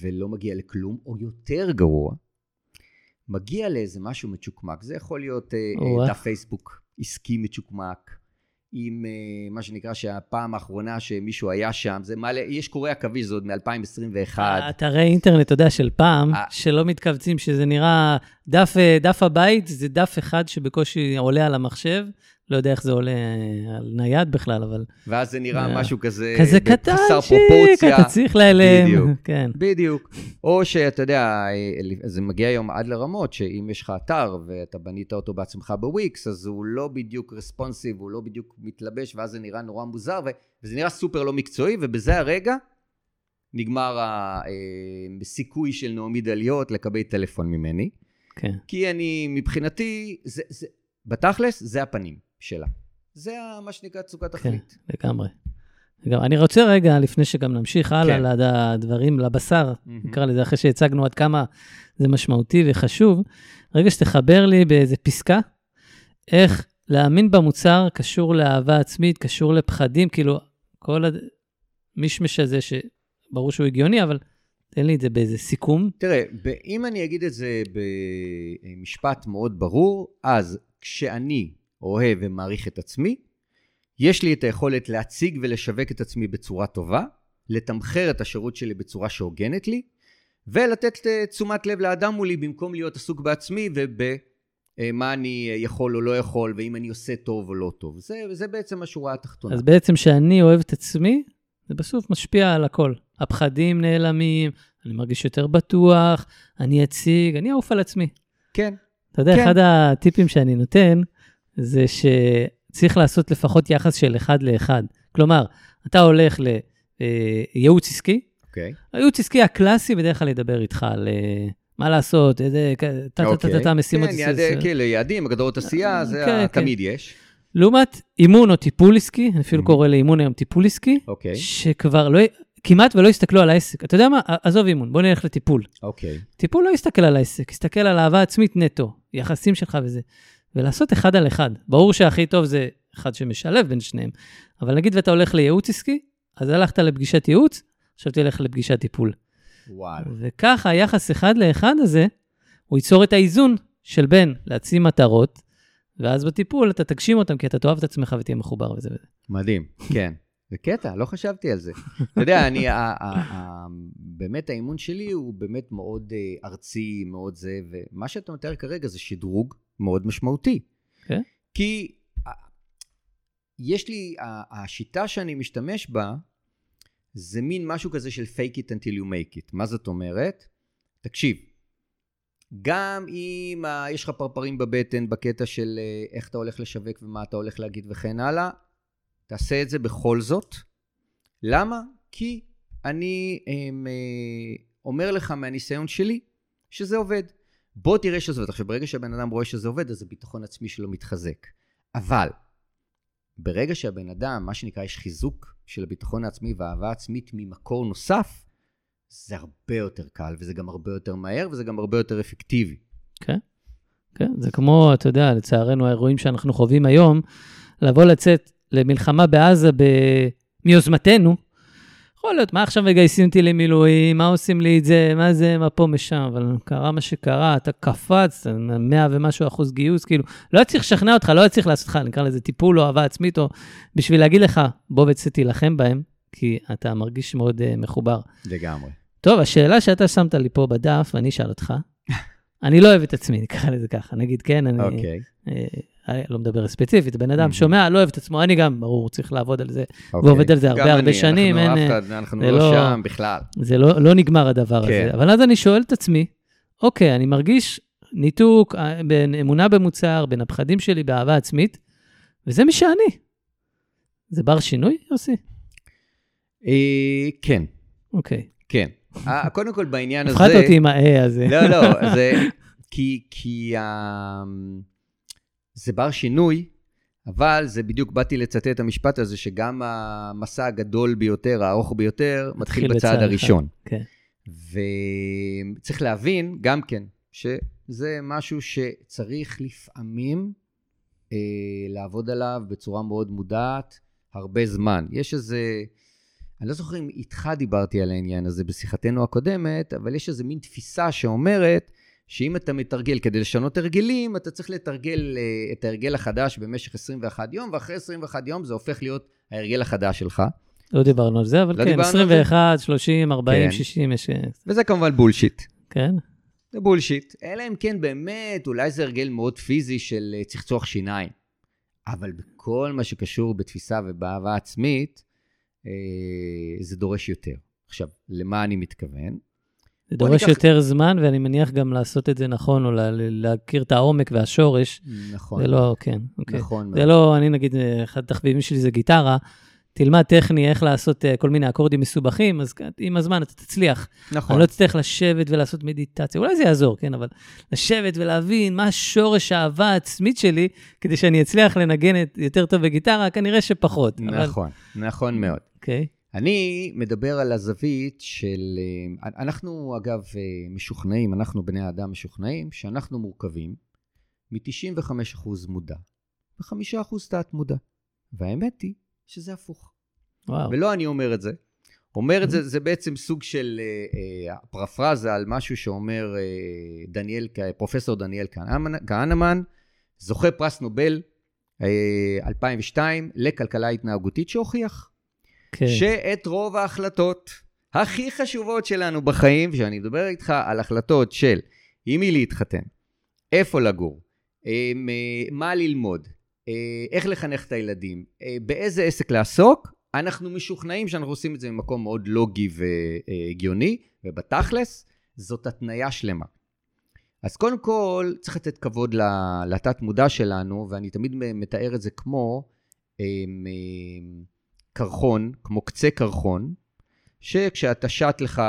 ולא מגיע לכלום, או יותר גרוע, מגיע לאיזה משהו מצ'וקמק. זה יכול להיות אה, אה, או-אה. דף פייסבוק עסקי מצ'וקמק, עם אה, מה שנקרא שהפעם האחרונה שמישהו היה שם, זה מעלה, יש קוראי עכביש, זה עוד מ-2021. אתרי אינטרנט, אתה יודע, של פעם, אה. שלא מתכווצים, שזה נראה, דף, אה, דף הבית זה דף אחד שבקושי עולה על המחשב, לא יודע איך זה עולה אה, על נייד בכלל, אבל ואז זה נראה אה, משהו כזה, כזה קטן, שיק. אתה צריך להיעלם. בדיוק. כן. בדיוק. או שאתה יודע, זה מגיע היום עד לרמות שאם יש לך אתר ואתה בנית אותו בעצמך בוויקס, אז הוא לא בדיוק רספונסיב, הוא לא בדיוק מתלבש, ואז זה נראה נורא מוזר, וזה נראה סופר לא מקצועי, ובזה הרגע נגמר הסיכוי של נעמי דליות לקבל טלפון ממני. כן. כי אני, מבחינתי, זה, זה, בתכלס, זה הפנים שלה. זה מה שנקרא תצוגת כן, תכלית. לגמרי. לגמרי. אני רוצה רגע, לפני שגם נמשיך הלאה כן. לדברים, לבשר, מהמם. נקרא לזה, אחרי שהצגנו עד כמה זה משמעותי וחשוב, רגע שתחבר לי באיזה פסקה, איך להאמין במוצר קשור לאהבה עצמית, קשור לפחדים, כאילו, כל המישמש הזה, שברור שהוא הגיוני, אבל תן לי את זה באיזה סיכום. תראה, אם אני אגיד את זה במשפט מאוד ברור, אז כשאני אוהב ומעריך את עצמי, יש לי את היכולת להציג ולשווק את עצמי בצורה טובה, לתמחר את השירות שלי בצורה שהוגנת לי, ולתת אה, תשומת לב לאדם מולי במקום להיות עסוק בעצמי ובמה אני יכול או לא יכול, ואם אני עושה טוב או לא טוב. זה, זה בעצם השורה התחתונה. אז בעצם כשאני אוהב את עצמי, זה בסוף משפיע על הכל. הפחדים נעלמים, אני מרגיש יותר בטוח, אני אציג, אני אעוף על עצמי. כן, אתה יודע, כן. אחד הטיפים שאני נותן, זה שצריך לעשות לפחות יחס של אחד לאחד. כלומר, אתה הולך לייעוץ עסקי, אוקיי. הייעוץ עסקי הקלאסי בדרך כלל ידבר איתך על אה, מה לעשות, איזה, טה-טה-טה משימות. כן, יעדי, כאילו, יעדים, הגדרות עשייה, זה כן, כן. תמיד יש. לעומת אימון או טיפול עסקי, אני אפילו Mhm. קורא לאימון היום טיפול עסקי, אוקיי, שכבר לא, כמעט ולא הסתכלו על העסק. אתה יודע מה? עזוב אימון, בוא נלך לטיפול. אוקיי. טיפול לא יסתכל על העסק, יסתכל על אהבה עצמית נטו, יחסים שלך וזה. ולעשות אחד על אחד. ברור שהכי טוב זה אחד שמשלב בין שניהם. אבל נגיד ואתה הולך לייעוץ עסקי, אז הלכת לפגישת ייעוץ, עכשיו תלך לפגישת טיפול. וואלה. וככה היחס אחד לאחד הזה, הוא ייצור את האיזון של בין להציב מטרות, ואז בטיפול אתה תגשים אותם, כי אתה תאהב את עצמך ותהיה מחובר וזה וזה. מדהים, כן. זה קטע, לא חשבתי על זה. אתה יודע, אני, ה- ה- ה- באמת האימון שלי הוא באמת מאוד אה, ארצי, מאוד זה, ומה שאתה מתאר כרגע זה שדרוג מאוד משמעותי. כן. כי אה, יש לי, השיטה שאני משתמש בה, זה מין משהו כזה של fake it until you make it. מה זאת אומרת? תקשיב, גם אם אה, יש לך פרפרים בבטן בקטע של אה, איך אתה הולך לשווק ומה אתה הולך להגיד וכן הלאה, תעשה את זה בכל זאת. למה? כי אני אמ, אה, אומר לך מהניסיון שלי שזה עובד. בוא תראה שזה עובד. עכשיו, ברגע שהבן אדם רואה שזה עובד, אז הביטחון העצמי שלו מתחזק. אבל, ברגע שהבן אדם, מה שנקרא, יש חיזוק של הביטחון העצמי והאהבה העצמית ממקור נוסף, זה הרבה יותר קל, וזה גם הרבה יותר מהר, וזה גם הרבה יותר אפקטיבי. כן, כן, זה כמו, אתה יודע, לצערנו, האירועים שאנחנו חווים היום, לבוא לצאת למלחמה בעזה ב... מיוזמתנו, יכול להיות, מה עכשיו מגייסים אותי למילואים, מה עושים לי את זה, מה זה, מה פה, משם, אבל קרה מה שקרה, אתה קפץ, 100 ומשהו אחוז גיוס, כאילו, לא היה צריך לשכנע אותך, לא היה צריך לעשות לך, נקרא לזה טיפול או אהבה עצמית, או בשביל להגיד לך, בוא וצא תילחם בהם, כי אתה מרגיש מאוד uh, מחובר. לגמרי. טוב, השאלה שאתה שמת לי פה בדף, ואני אשאל אותך, אני לא אוהב את עצמי, נקרא לזה ככה, נגיד, כן, אני אוקיי. אה, אה, לא מדבר ספציפית, בן אדם Mhm. שומע, לא אוהב את עצמו, אני גם, ברור, צריך לעבוד על זה, אוקיי. ועובד על זה הרבה גם הרבה אני, שנים, אנחנו אין, אף אחד, אנחנו לא לא- שם בכלל. זה לא, לא נגמר הדבר כן. הזה. אבל אז אני שואל את עצמי, אוקיי, אני מרגיש ניתוק אה, בין אמונה במוצר, בין הפחדים שלי באהבה עצמית, וזה מי שאני. זה בר שינוי, יוסי? אה, כן, אוקיי. כן. אה, קודם כל בעניין הזה... הפחדת אותי עם ה-A הזה. לא, לא, זה... כי, כי אה, זה בר שינוי, אבל זה בדיוק, באתי לצטט את המשפט הזה, שגם המסע הגדול ביותר, הארוך ביותר, מתחיל בצעד הראשון. כן. וצריך להבין גם כן, שזה משהו שצריך לפעמים אה, לעבוד עליו בצורה מאוד מודעת הרבה זמן. יש איזה, אני לא זוכר אם איתך דיברתי על העניין הזה בשיחתנו הקודמת, אבל יש איזה מין תפיסה שאומרת שאם אתה מתרגל כדי לשנות הרגלים, אתה צריך לתרגל אה, את ההרגל החדש במשך 21 יום, ואחרי 21 יום זה הופך להיות ההרגל החדש שלך. לא דיברנו על זה, אבל לא כן, דיברנו על זה? 21, 30, 40, כן. 60, יש... וזה כמובן בולשיט. כן? זה בולשיט. אלא אם כן באמת, אולי זה הרגל מאוד פיזי של אה, צחצוח שיניים. אבל בכל מה שקשור בתפיסה ובאהבה עצמית, אה, זה דורש יותר. עכשיו, למה אני מתכוון? זה דורש ניקח- יותר זמן, ואני מניח גם לעשות את זה נכון, או לה- להכיר את העומק והשורש. נכון. זה לא, כן, אוקיי. נכון זה מאוד. לא, אני נגיד, אה, אחד התחביבים שלי זה גיטרה, תלמד טכני איך לעשות אה, כל מיני אקורדים מסובכים, אז עם הזמן אתה תצליח. נכון. אני לא אצטרך לשבת ולעשות מדיטציה, אולי זה יעזור, כן, אבל לשבת ולהבין מה שורש האהבה העצמית שלי, כדי שאני אצליח לנגן יותר טוב בגיטרה, כנראה שפחות. אבל- נכון, נכון מאוד. אוקיי, אני מדבר על הזווית של... אה, אנחנו, אגב, אה, משוכנעים, אנחנו בני האדם משוכנעים, שאנחנו מורכבים מ-95% מודע ו-5% תת-מודע. והאמת היא שזה הפוך. וואו. ולא אני אומר את זה. אומר את זה, זה בעצם סוג של אה, אה, פרפרזה על משהו שאומר אה, דניאל, פרופסור דניאל כהנמן- זוכה פרס נובל אה, 2002 לכלכלה התנהגותית, שהוכיח כן. שאת רוב ההחלטות הכי חשובות שלנו בחיים, כשאני מדבר איתך על החלטות של עם מי להתחתן, איפה לגור, אה, מה ללמוד, אה, איך לחנך את הילדים, אה, באיזה עסק לעסוק, אנחנו משוכנעים שאנחנו עושים את זה ממקום מאוד לוגי והגיוני, ובתכלס זאת התניה שלמה. אז קודם כל, צריך לתת כבוד לתת מודע שלנו, ואני תמיד מתאר את זה כמו קרחון, כמו קצה קרחון, שכשאתה שט לך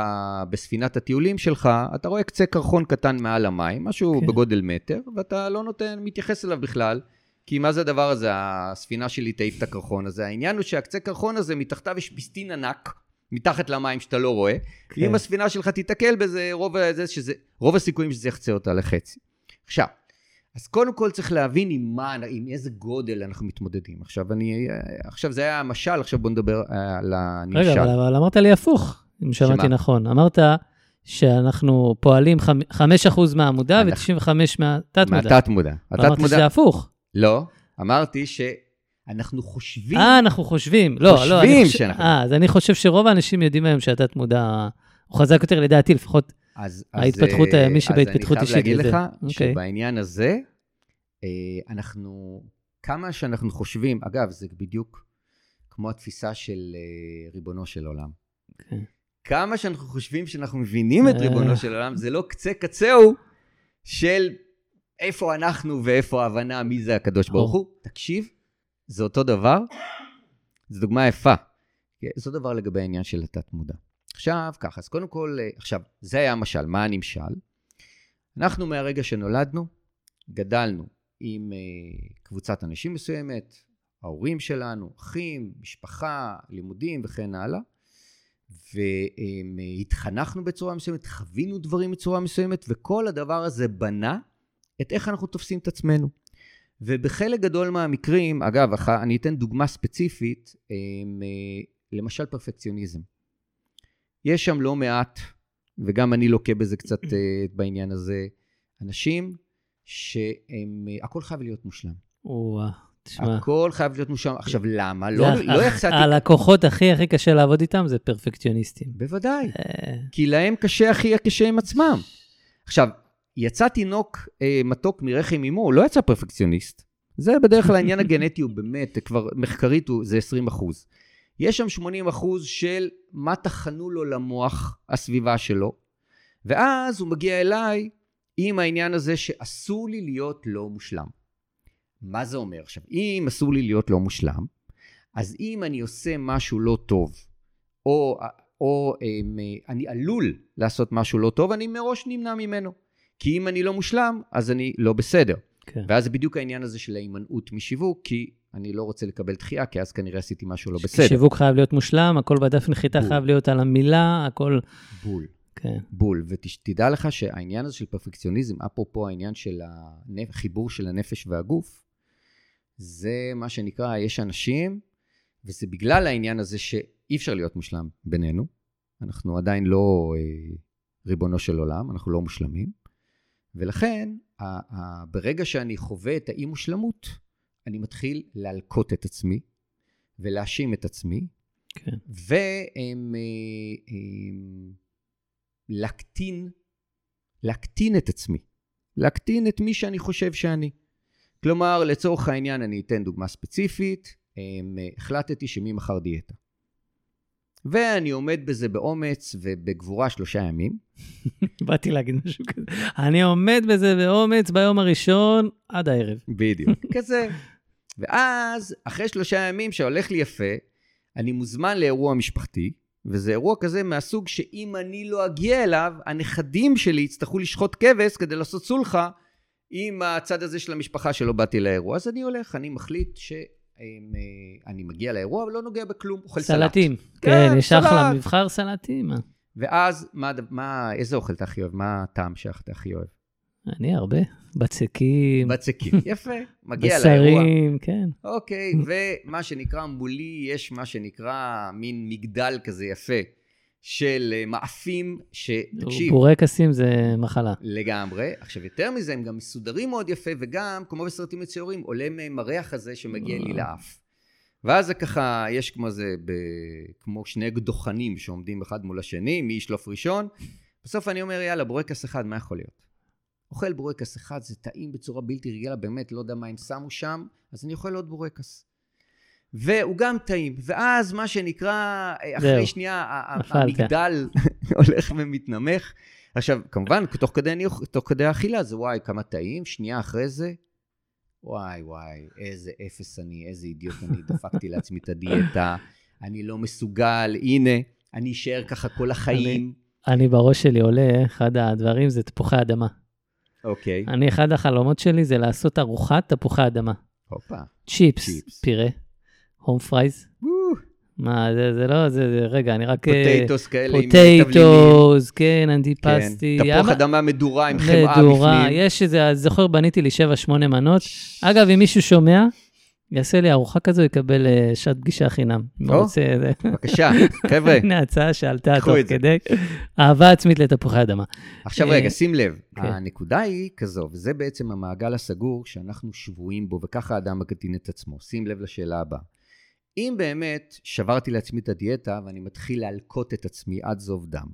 בספינת הטיולים שלך, אתה רואה קצה קרחון קטן מעל המים, משהו כן. בגודל מטר, ואתה לא נותן, מתייחס אליו בכלל, כי מה זה הדבר הזה, הספינה שלי תעיף את הקרחון הזה. העניין הוא שהקצה קרחון הזה, מתחתיו יש פיסטין ענק, מתחת למים שאתה לא רואה, כן. אם הספינה שלך תיתקל בזה, רוב, זה, שזה, רוב הסיכויים שזה יחצה אותה לחצי. עכשיו, אז קודם כל צריך להבין עם מה, עם איזה גודל אנחנו מתמודדים. עכשיו אני, עכשיו זה היה המשל, עכשיו בוא נדבר אה, על הנמשל. רגע, אבל, אבל אמרת לי הפוך, אם שמעתי שמה? נכון. אמרת שאנחנו פועלים חמ- 5% מהעמודה אנחנו- ו-95 מהתת-מודע. מהתת מודע. אמרתי התת שזה הפוך. לא, אמרתי שאנחנו חושבים, אה, אנחנו חושבים. לא, לא, אני חושבים חושב- שאנחנו- אה, אז אני חושב שרוב האנשים יודעים היום שהתת-מודע הוא חזק יותר, לדעתי לפחות. אז, אז, ההתפתחות, אה, מי שבהתפתחות אז אישית אני חייב. להגיד לך אוקיי. שבעניין הזה, אה, אנחנו, כמה שאנחנו חושבים, אגב, זה בדיוק כמו התפיסה של אה, ריבונו של עולם. כן. כמה שאנחנו חושבים שאנחנו מבינים את. ריבונו של עולם, זה לא קצה קצהו של איפה אנחנו ואיפה ההבנה מי זה הקדוש ברוך הוא. תקשיב, זה אותו דבר, זו דוגמה יפה. כן, זה דבר לגבי העניין של התת-מודע. עכשיו, ככה, אז קודם כל, אה, עכשיו, זה היה המשל, מה הנמשל? אנחנו מהרגע שנולדנו, גדלנו עם אה, קבוצת אנשים מסוימת, ההורים שלנו, אחים, משפחה, לימודים וכן הלאה, והתחנכנו בצורה מסוימת, חווינו דברים בצורה מסוימת, וכל הדבר הזה בנה את איך אנחנו תופסים את עצמנו. ובחלק גדול מהמקרים, אגב, אני אתן דוגמה ספציפית, אה, למשל פרפקציוניזם. יש שם לא מעט, וגם אני לוקה בזה קצת אה, בעניין הזה, אנשים שהם, אה, הכל חייב להיות מושלם. וואו, תשמע. הכל חייב להיות מושלם. עכשיו, למה? לא, לא יצאתי... הלקוחות הכי הכי קשה לעבוד איתם זה פרפקציוניסטים. בוודאי. אה, כי להם קשה הכי קשה עם עצמם. עכשיו, יצא תינוק אה, מתוק מרחם אמו, לא יצא פרפקציוניסט. זה בדרך כלל העניין הגנטי הוא באמת, כבר מחקרית הוא, זה 20 אחוז. יש שם 80 אחוז של מה טחנו לו למוח הסביבה שלו, ואז הוא מגיע אליי עם העניין הזה שאסור לי להיות לא מושלם. מה זה אומר? עכשיו, אם אסור לי להיות לא מושלם, אז אם אני עושה משהו לא טוב, או, או אמ, אני עלול לעשות משהו לא טוב, אני מראש נמנע ממנו. כי אם אני לא מושלם, אז אני לא בסדר. כן. ואז זה בדיוק העניין הזה של ההימנעות משיווק, כי אני לא רוצה לקבל דחייה, כי אז כנראה עשיתי משהו לא בסדר. שיווק חייב להיות מושלם, הכל בדף נחיתה בול. חייב להיות על המילה, הכל... בול. כן. בול. ותדע לך שהעניין הזה של פרפקציוניזם, אפרופו העניין של החיבור של הנפש והגוף, זה מה שנקרא, יש אנשים, וזה בגלל העניין הזה שאי אפשר להיות מושלם בינינו. אנחנו עדיין לא אה, ריבונו של עולם, אנחנו לא מושלמים. ולכן, ה- ה- ברגע שאני חווה את האי-מושלמות, אני מתחיל להלקות את עצמי ולהאשים את עצמי, כן. והם... להקטין, להקטין את עצמי. להקטין את מי שאני חושב שאני. כלומר, לצורך העניין, אני אתן דוגמה ספציפית, אה, החלטתי שממחר דיאטה. ואני עומד בזה באומץ ובגבורה שלושה ימים. באתי להגיד משהו כזה. אני עומד בזה באומץ ביום הראשון עד הערב. בדיוק. כזה. ואז, אחרי שלושה ימים שהולך לי יפה, אני מוזמן לאירוע משפחתי, וזה אירוע כזה מהסוג שאם אני לא אגיע אליו, הנכדים שלי יצטרכו לשחוט כבש כדי לעשות סולחה עם הצד הזה של המשפחה שלא באתי לאירוע. אז אני הולך, אני מחליט שאני מגיע לאירוע, אבל לא נוגע בכלום, אוכל סלט. סלטים. כן, כן, יש אחלה. מבחר סלטים. ואז, מה, מה, איזה אוכל אתה הכי אוהב? מה הטעם שאתה הכי אוהב? אני הרבה. בצקים, בצקים. יפה, מגיע לאירוע. בשרים, כן. אוקיי, ומה שנקרא, מולי יש מה שנקרא מין מגדל כזה יפה של אה, מאפים, שתקשיב, בורקסים זה מחלה. לגמרי. עכשיו, יותר מזה, הם גם מסודרים מאוד יפה, וגם, כמו בסרטים מצוירים, עולה מהם הריח הזה שמגיע לי לאף. ואז זה ככה, יש כמו זה, ב... כמו שני דוכנים שעומדים אחד מול השני, מי ישלוף ראשון. בסוף אני אומר, יאללה, בורקס אחד, מה יכול להיות? אוכל בורקס אחד, זה טעים בצורה בלתי רגילה, באמת, לא יודע מה הם שמו שם, אז אני אוכל עוד בורקס. והוא גם טעים. ואז מה שנקרא, אחרי זהו. שנייה. המגדל הולך ומתנמך. עכשיו, כמובן, תוך כדי, אני, תוך כדי האכילה זה וואי, כמה טעים, שנייה אחרי זה, וואי וואי, איזה אפס אני, איזה אידיוט אני, דפקתי לעצמי את הדיאטה, אני לא מסוגל, הנה, אני אשאר ככה כל החיים. אני בראש שלי עולה, אחד הדברים זה תפוחי אדמה. אוקיי, אני, אחד החלומות שלי זה לעשות ארוחת תפוחי אדמה. הופה. צ'יפס. פירה, home fries, מה, זה, זה לא, זה, זה, רגע, אני רק... אה, potatoes כאלה עם תבלינים. potatoes, כן, אנטיפסטי. כן, תפוח אבל- אדמה מדורה עם חמאה מדורה, בפנים. יש איזה, זוכר, בניתי לי 7-8 מנות. אגב, אם מישהו שומע, יעשה לי ארוחה כזו, יקבל אה, שעת פגישה חינם. או. בבקשה, חבר'ה. הנה הצעה שעלתה תוך. כדי. אהבה עצמית לתפוחי אדמה. עכשיו אה, רגע, שים לב, כן. הנקודה היא כזו, וזה בעצם המעגל הסגור שאנחנו שבויים בו, וככה האדם מקטין את עצמו. שים לב לשאלה הבאה. אם באמת שברתי לעצמי את הדיאטה ואני מתחיל להלקות את עצמי עד זוב דם,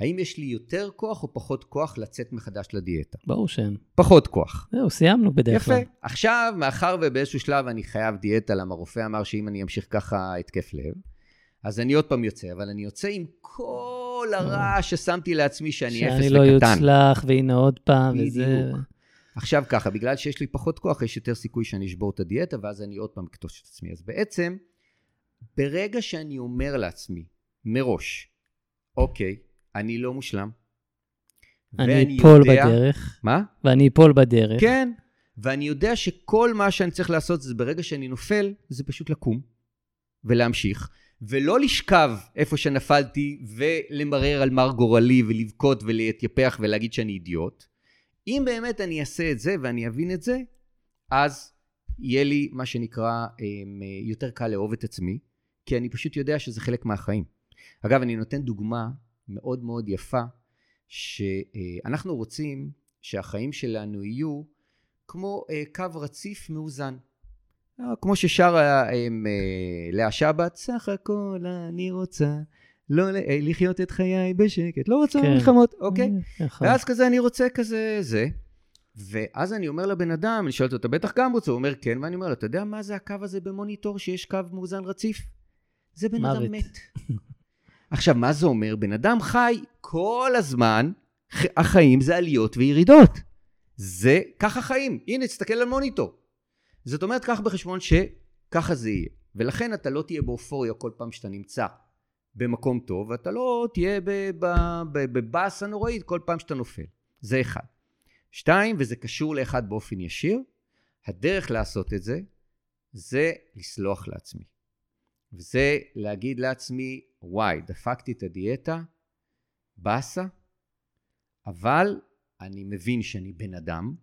האם יש לי יותר כוח או פחות כוח לצאת מחדש לדיאטה? ברור שאין. פחות כוח. זהו, סיימנו בדרך יפה. כלל. עכשיו, מאחר ובאיזשהו שלב אני חייב דיאטה, למה הרופא אמר שאם אני אמשיך ככה התקף לב, אז אני עוד פעם יוצא, אבל אני יוצא עם כל הרעש ששמתי לעצמי שאני אפס שאני לא וקטן. יוצלח, והנה עוד פעם, וזה... עכשיו ככה, בגלל שיש לי פחות כוח, יש יותר סיכוי שאני אשבור את הדיאטה, ואז אני עוד פעם אכתוש את עצמי. אז בעצם, ברגע שאני אומר לעצמי, מראש, אוקיי, אני לא מושלם, אני אפול יודע- בדרך, מה? ואני אפול בדרך. כן, ואני יודע שכל מה שאני צריך לעשות זה ברגע שאני נופל, זה פשוט לקום ולהמשיך, ולא לשכב איפה שנפלתי ולמרר על מר גורלי ולבכות ולהתייפח ולהגיד שאני אידיוט. אם באמת אני אעשה את זה ואני אבין את זה, אז יהיה לי מה שנקרא אמ, יותר קל לאהוב את עצמי, כי אני פשוט יודע שזה חלק מהחיים. אגב, אני נותן דוגמה מאוד מאוד יפה, שאנחנו רוצים שהחיים שלנו יהיו כמו אה, קו רציף מאוזן. אה, כמו ששרה אה, אה, לאה שבת, סך הכל אני רוצה לא לחיות את חיי בשקט, לא רוצה כן. מלחמות, אוקיי? נכון. ואז כזה אני רוצה כזה זה. ואז אני אומר לבן אדם, אני שואל אותו, אתה בטח גם רוצה? הוא אומר כן, ואני אומר לו, אתה יודע מה זה הקו הזה במוניטור שיש קו מאוזן רציף? זה בן מוות. אדם מת. עכשיו, מה זה אומר? בן אדם חי כל הזמן, החיים זה עליות וירידות. זה ככה חיים. הנה, תסתכל על מוניטור. זאת אומרת, קח בחשבון שככה זה יהיה. ולכן אתה לא תהיה באופוריה כל פעם שאתה נמצא במקום טוב, ואתה לא תהיה ב- ב- ב- בבאסה נוראית כל פעם שאתה נופל. זה אחד. שתיים, וזה קשור לאחד באופן ישיר, הדרך לעשות את זה, זה לסלוח לעצמי. וזה להגיד לעצמי, וואי, דפקתי את הדיאטה, באסה, אבל אני מבין שאני בן אדם,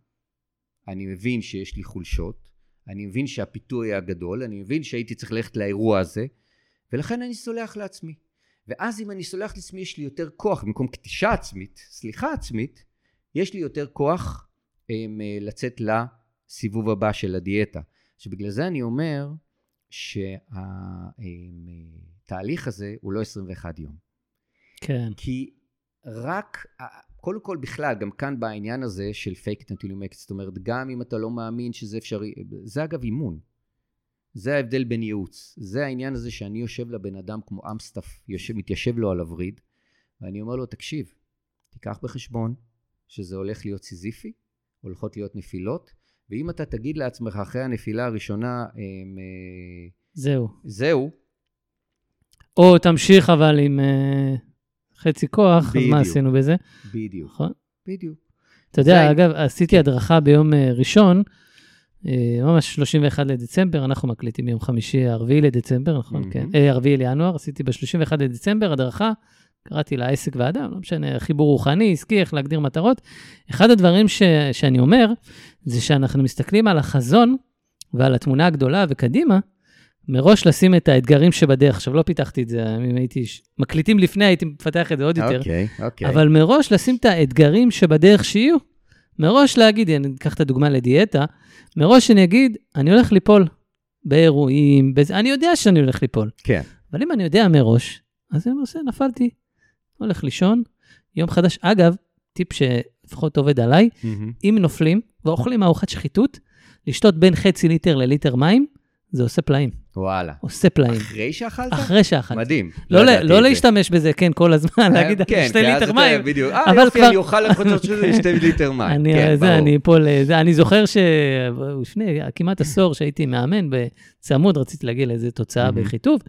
אני מבין שיש לי חולשות, אני מבין שהפיתוי היה גדול, אני מבין שהייתי צריך ללכת לאירוע הזה, ולכן אני סולח לעצמי. ואז אם אני סולח לעצמי, יש לי יותר כוח, במקום קטישה עצמית, סליחה עצמית, יש לי יותר כוח הם, אה, לצאת לסיבוב הבא של הדיאטה. שבגלל זה אני אומר שהתהליך הזה הוא לא 21 יום. כן. כי רק, קודם כל בכלל, גם כאן בעניין הזה של fake it until you make it, זאת אומרת, גם אם אתה לא מאמין שזה אפשרי, זה אגב אימון. זה ההבדל בין ייעוץ. זה העניין הזה שאני יושב לבן אדם כמו אמסטף, יושב, מתיישב לו על הווריד, ואני אומר לו, תקשיב, תיקח בחשבון שזה הולך להיות סיזיפי, הולכות להיות נפילות, ואם אתה תגיד לעצמך אחרי הנפילה הראשונה, הם, אה, זהו. זהו, או תמשיך אבל עם אה, חצי כוח, אז מה בדיוק. עשינו בזה? בדיוק, נכון. בדיוק. אתה יודע, זה- אגב, עשיתי הדרכה ביום אה, ראשון, אה, ממש 31 לדצמבר, אנחנו מקליטים יום חמישי, הרביעי לדצמבר, נכון? מהמם. כן. אה, הרביעי לינואר, עשיתי ב-31 לדצמבר הדרכה, קראתי לה עסק ואדם, לא משנה, חיבור רוחני, עסקי, איך להגדיר מטרות. אחד הדברים ש, שאני אומר, זה שאנחנו מסתכלים על החזון ועל התמונה הגדולה וקדימה, מראש לשים את האתגרים שבדרך. עכשיו, לא פיתחתי את זה, אם הייתי... ש- מקליטים לפני, הייתי מפתח את זה עוד יותר. אוקיי, אוקיי. אבל מראש לשים את האתגרים שבדרך שיהיו. מראש להגיד, אני אקח את הדוגמה לדיאטה, מראש אני אגיד, אני הולך ליפול באירועים, בזה, אני יודע שאני הולך ליפול. כן. אבל אם אני יודע מראש, אז אני עושה, נפלתי, הולך לישון, יום חדש. אגב, טיפ שלפחות עובד עליי, מהמם. אם נופלים ואוכלים ארוחת שחיתות, לשתות בין חצי ליטר לליטר מים, זה עושה פלאים. וואלה. עושה פלאים. אחרי שאכלת? אחרי שאכלתי. מדהים. לא, לא זה. להשתמש בזה, כן, כל הזמן, להגיד, אה, כן, שתי ליטר מים. בדיוק. אה, יופי, כבר- אני אוכל לחוצות שלי שתי ליטר מים. אני, כן, זה, ברור. אני אפול, זה, אני זוכר שלפני כמעט עשור שהייתי מאמן בצמוד, רציתי להגיע לאיזה תוצאה. בחיטוב,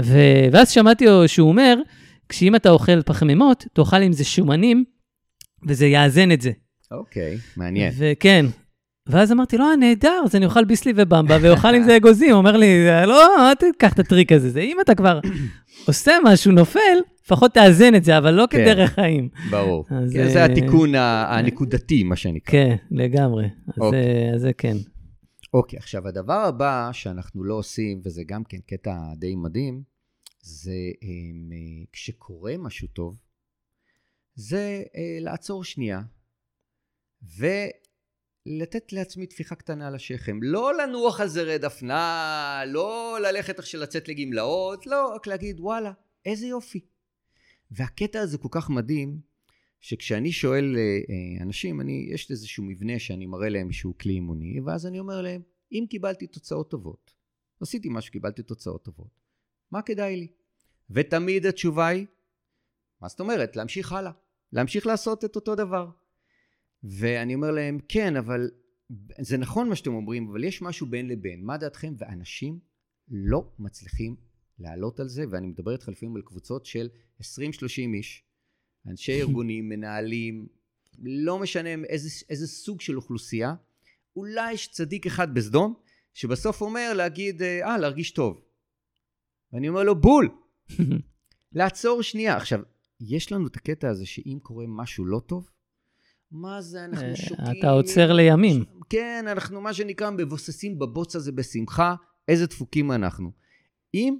ו, ואז שמעתי שהוא אומר, כשאם אתה אוכל פחמימות, תאכל עם זה שומנים, וזה יאזן את זה. אוקיי, מעניין. וכן, ואז אמרתי לו, אה, נהדר, אז אני אוכל ביסלי ובמבה ואוכל עם זה אגוזים. אומר לי, לא, אל תיקח את הטריק הזה, זה אם אתה כבר עושה משהו, נופל, לפחות תאזן את זה, אבל לא כן. כדרך חיים. ברור. אז, כן, זה אה, התיקון ה- הנקודתי, מה שנקרא. כן, לגמרי. אז אוקיי. זה- אז זה כן. אוקיי, עכשיו הדבר הבא שאנחנו לא עושים, וזה גם כן קטע די מדהים, זה אה, כשקורה משהו טוב, זה אה, לעצור שנייה ולתת לעצמי טפיחה קטנה על השכם. לא לנוח על זרי דפנה, לא ללכת עכשיו לצאת לגמלאות, לא, רק להגיד, וואלה, איזה יופי. והקטע הזה כל כך מדהים, שכשאני שואל אה, אה, אנשים, אני, יש איזשהו מבנה שאני מראה להם איזשהו כלי אימוני, ואז אני אומר להם, אם קיבלתי תוצאות טובות, עשיתי משהו, קיבלתי תוצאות טובות, מה כדאי לי? ותמיד התשובה היא, מה זאת אומרת? להמשיך הלאה. להמשיך לעשות את אותו דבר. ואני אומר להם, כן, אבל זה נכון מה שאתם אומרים, אבל יש משהו בין לבין. מה דעתכם? ואנשים לא מצליחים לעלות על זה, ואני מדבר איתך לפעמים על קבוצות של 20-30 איש, אנשי ארגונים, מנהלים, לא משנה איזה, איזה סוג של אוכלוסייה, אולי יש צדיק אחד בסדום, שבסוף אומר להגיד, אה, להרגיש טוב. ואני אומר לו, בול, לעצור שנייה. עכשיו, יש לנו את הקטע הזה שאם קורה משהו לא טוב, מה זה, אנחנו אה, שותים. אתה עוצר לימים. כן, אנחנו מה שנקרא מבוססים בבוץ הזה בשמחה, איזה דפוקים אנחנו. אם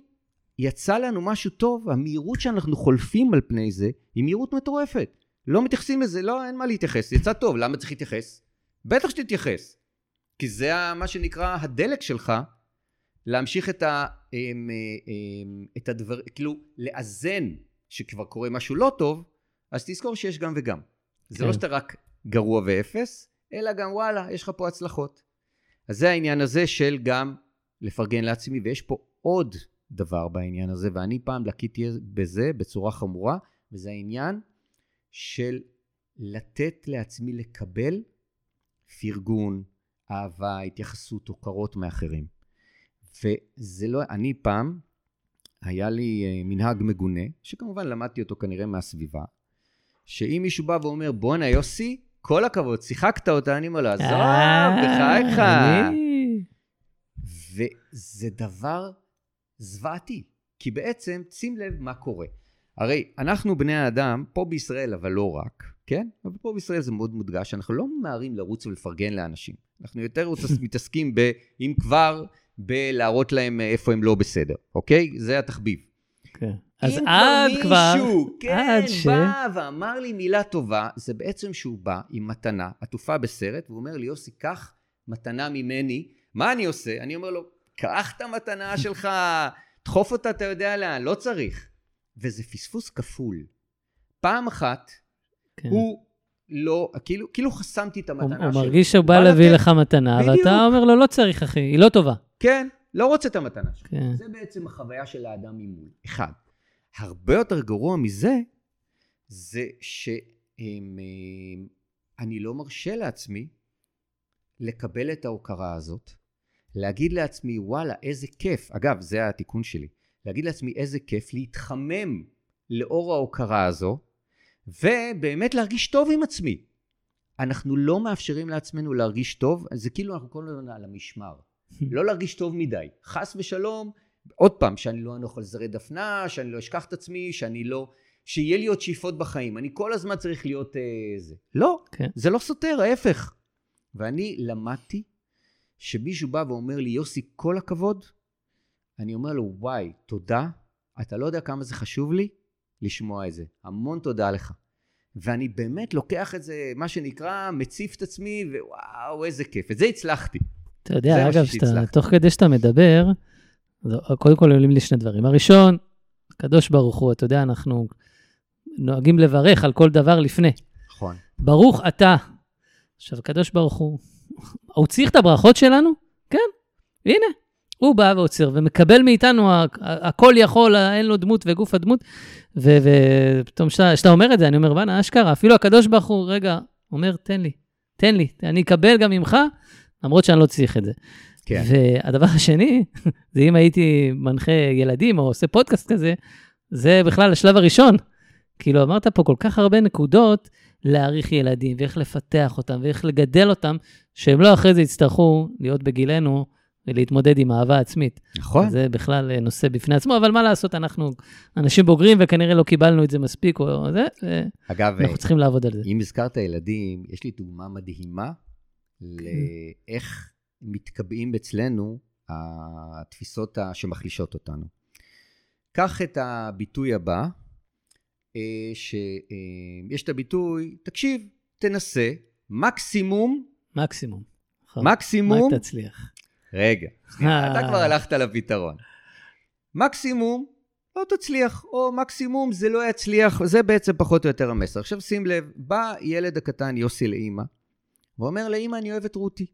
יצא לנו משהו טוב, המהירות שאנחנו חולפים על פני זה, היא מהירות מטורפת. לא מתייחסים לזה, לא, אין מה להתייחס. יצא טוב, למה צריך להתייחס? בטח שתתייחס. כי זה מה שנקרא הדלק שלך, להמשיך את, ה, אמ, אמ, את הדבר, כאילו, לאזן שכבר קורה משהו לא טוב, אז תזכור שיש גם וגם. זה כן. לא שאתה רק גרוע ואפס, אלא גם וואלה, יש לך פה הצלחות. אז זה העניין הזה של גם לפרגן לעצמי, ויש פה עוד דבר בעניין הזה, ואני פעם לקיתי בזה בצורה חמורה, וזה העניין של לתת לעצמי לקבל פרגון, אהבה, התייחסות, הוקרות מאחרים. וזה לא, אני פעם, היה לי אה, מנהג מגונה, שכמובן למדתי אותו כנראה מהסביבה, שאם מישהו בא ואומר, בואנה יוסי, כל הכבוד, שיחקת אותה, אני אומר לו, עזוב, אה, בחייך. וזה דבר זוועתי, כי בעצם, שים לב מה קורה. הרי אנחנו בני האדם, פה בישראל, אבל לא רק, כן? אבל פה בישראל זה מאוד מודגש, אנחנו לא ממהרים לרוץ ולפרגן לאנשים. אנחנו יותר מתעסקים ב, אם כבר, בלהראות להם איפה הם לא בסדר, אוקיי? זה התחביב. כן. אז אם עד כבר, מישהו, כן, עד ש- בא ואמר לי מילה טובה, זה בעצם שהוא בא עם מתנה עטופה בסרט, והוא אומר לי, יוסי, קח מתנה ממני. מה אני עושה? אני אומר לו, קח את המתנה שלך, דחוף אותה, אתה יודע לאן, לא צריך. וזה פספוס כפול. פעם אחת, כן. הוא לא, כאילו, כאילו חסמתי את הוא המתנה הוא שלו. מרגיש שהוא בא להביא. לך מתנה, בדיוק. ואתה אומר לו, לא צריך, אחי, היא לא טובה. כן, לא רוצה את המתנה שלו. כן. זה בעצם החוויה של האדם ממול. אחד. הרבה יותר גרוע מזה, זה שאני לא מרשה לעצמי לקבל את ההוקרה הזאת, להגיד לעצמי, וואלה, איזה כיף. אגב, זה התיקון שלי. להגיד לעצמי, איזה כיף להתחמם לאור ההוקרה הזו, ובאמת להרגיש טוב עם עצמי. אנחנו לא מאפשרים לעצמנו להרגיש טוב, זה כאילו אנחנו כל הזמן על המשמר. לא להרגיש טוב מדי. חס ושלום, עוד פעם, שאני לא אנוח על זרי דפנה, שאני לא אשכח את עצמי, שאני לא... שיהיה לי עוד שאיפות בחיים. אני כל הזמן צריך להיות אה, זה. לא, כן. זה לא סותר, ההפך. ואני למדתי שמישהו בא ואומר לי, יוסי, כל הכבוד, אני אומר לו, וואי, תודה, אתה לא יודע כמה זה חשוב לי לשמוע את זה. המון תודה לך. ואני באמת לוקח את זה, מה שנקרא, מציף את עצמי, ווואו, איזה כיף. את זה הצלחתי. אתה יודע, אגב. שאתה, תוך כדי שאתה מדבר, קודם כל עולים לי שני דברים. הראשון, הקדוש ברוך הוא, אתה יודע, אנחנו נוהגים לברך על כל דבר לפני. נכון. ברוך אתה. עכשיו, הקדוש ברוך הוא, הוא צריך את הברכות שלנו? כן, הנה. הוא בא ועוצר ומקבל מאיתנו, הכל יכול, אין לו דמות וגוף הדמות. ופתאום כשאתה אומר את זה, אני אומר, בואנה, אשכרה, אפילו הקדוש ברוך הוא, רגע, אומר, תן לי, תן לי, אני אקבל גם ממך, למרות שאני לא צריך את זה. כן. והדבר השני, זה אם הייתי מנחה ילדים או עושה פודקאסט כזה, זה בכלל השלב הראשון. כאילו, אמרת פה כל כך הרבה נקודות, להעריך ילדים, ואיך לפתח אותם, ואיך לגדל אותם, שהם לא אחרי זה יצטרכו להיות בגילנו ולהתמודד עם אהבה עצמית. נכון. זה בכלל אה, נושא בפני עצמו, אבל מה לעשות, אנחנו אנשים בוגרים וכנראה לא קיבלנו את זה מספיק, או זה, אגב, ואנחנו צריכים לעבוד על זה. אם הזכרת ילדים, יש לי דוגמה מדהימה לאיך מתקבעים אצלנו התפיסות שמחלישות אותנו. קח את הביטוי הבא, אה, שיש את הביטוי, תקשיב, תנסה, מקסימום, מקסימום. נכון. מקסימום, רק תצליח. רגע, שנייה, אתה כבר הלכת לפתרון. מקסימום, לא תצליח, או מקסימום זה לא יצליח, זה בעצם פחות או יותר המסר. עכשיו שים לב, בא ילד הקטן יוסי לאימא, ואומר לאימא, אני אוהב את רותי.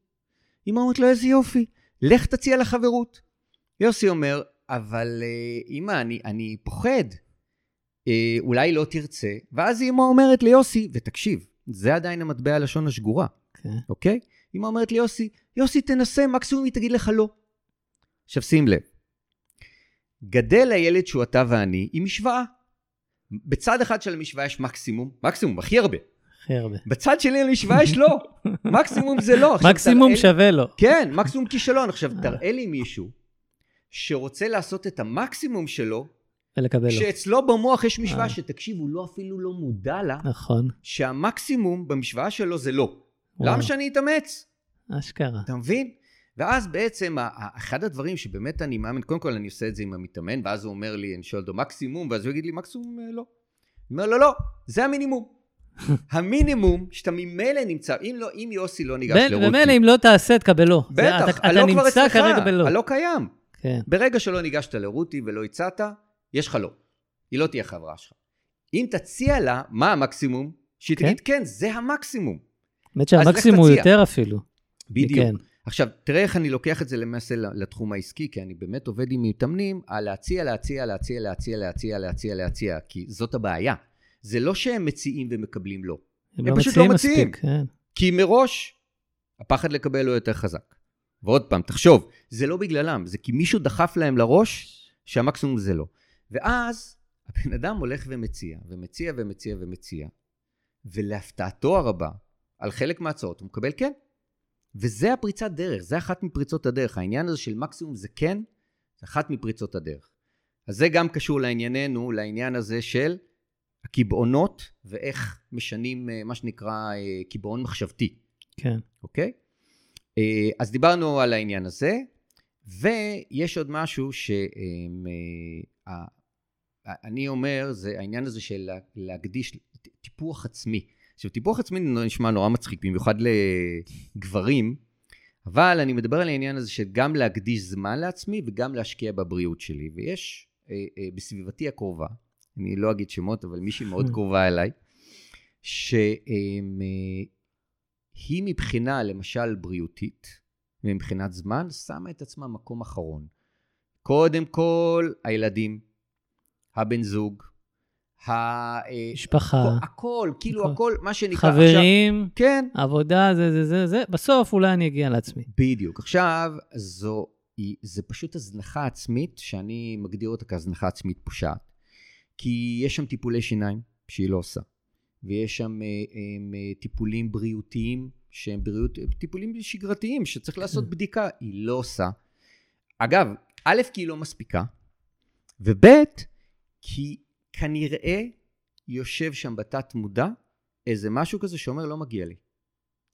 אימא אומרת לו, איזה יופי, לך תציע לה חברות. יוסי אומר, אבל אה, אימא, אני, אני פוחד, אה, אולי לא תרצה. ואז אימא אומרת ליוסי, ותקשיב, זה עדיין המטבע הלשון השגורה, כן. אוקיי? אמא אומרת לי, יוסי, יוסי, תנסה, מקסימום היא תגיד לך לא. עכשיו שים לב, גדל הילד שהוא אתה ואני עם משוואה. בצד אחד של המשוואה יש מקסימום, מקסימום, הכי הרבה. הכי הרבה. בצד שלי המשוואה יש לא. מקסימום זה לא. עכשיו, מקסימום תראה- שווה לו. כן, מקסימום כישלון. עכשיו, תראה לי מישהו שרוצה לעשות את המקסימום שלו, ולקבל לו. שאצלו במוח יש משוואה אה. שתקשיב, הוא לא אפילו לא מודע לה, נכון. שהמקסימום במשוואה שלו זה לא. וואו. למה שאני אתאמץ? אשכרה. אתה מבין? ואז בעצם, אחד הדברים שבאמת אני מאמין, קודם כל אני עושה את זה עם המתאמן, ואז הוא אומר לי, אני שואל אותו מקסימום, ואז הוא יגיד לי, מקסימום אה, לא. אני אומר לו, לא, זה המינימום. המינימום שאתה ממילא נמצא, אם לא, אם יוסי לא ניגש לרותי, ומילא אם לא תעשה, תקבל לא. בטח, אתה- אתה כבר נמצא אצלך, כרגע בלא. הלא קיים. כן. ברגע שלא ניגשת לרותי ולא הצעת, יש לך לא. היא לא תהיה חברה שלך. אם תציע לה, מה המקסימום? שהיא כן. תגיד, כן, זה המקסימום. האמת שהמקסימום הוא. יותר אפילו. בדיוק. כן. עכשיו, תראה איך אני לוקח את זה למעשה לתחום העסקי, כי אני באמת עובד עם מתאמנים על להציע, להציע, להציע, להציע, להציע, להציע, להציע, כי זאת הבעיה. זה לא שהם מציעים ומקבלים לא. הם הם לא פשוט לא מציעים. מספיק. כן. כי מראש, הפחד לקבל הוא יותר חזק. ועוד פעם, תחשוב, זה לא בגללם, זה כי מישהו דחף להם לראש שהמקסימום זה לא. ואז הבן אדם הולך ומציע, ומציע ומציע ומציע, ולהפתעתו הרבה, על חלק מההצעות הוא מקבל כן. וזה הפריצת דרך, זה אחת מפריצות הדרך. העניין הזה של מקסימום זה כן, זה אחת מפריצות הדרך. אז זה גם קשור לענייננו, לעניין הזה של הקיבעונות, ואיך משנים אה, מה שנקרא אה, קיבעון מחשבתי. כן. אוקיי? אה, אז דיברנו על העניין הזה, ויש עוד משהו שאני אומר, זה העניין הזה של לה- להקדיש טיפוח עצמי. עכשיו, טיפוח עצמי נשמע נורא מצחיק, במיוחד לגברים, אבל אני מדבר על העניין הזה של גם להקדיש זמן לעצמי וגם להשקיע בבריאות שלי. ויש אה, אה, בסביבתי הקרובה, אני לא אגיד שמות, אבל מישהי מאוד קרובה אליי, שהיא מבחינה, למשל, בריאותית, ומבחינת זמן, שמה את עצמה מקום אחרון. קודם כל, הילדים, הבן זוג, ה... אה, משפחה, הכל, כאילו הכל. הכל, מה שנקרא... חברים, עכשיו, כן, עבודה, זה, זה, זה, זה. בסוף אולי אני אגיע לעצמי. בדיוק. עכשיו, זו, זה פשוט הזנחה עצמית, שאני מגדיר אותה כהזנחה עצמית פושעת. כי יש שם טיפולי שיניים שהיא לא עושה, ויש שם אה, אה, טיפולים בריאותיים, שהם בריאות, טיפולים שגרתיים, שצריך לעשות בדיקה, היא לא עושה. אגב, א', כי היא לא מספיקה, וב', כי כנראה יושב שם בתת מודע איזה משהו כזה שאומר לא מגיע לי.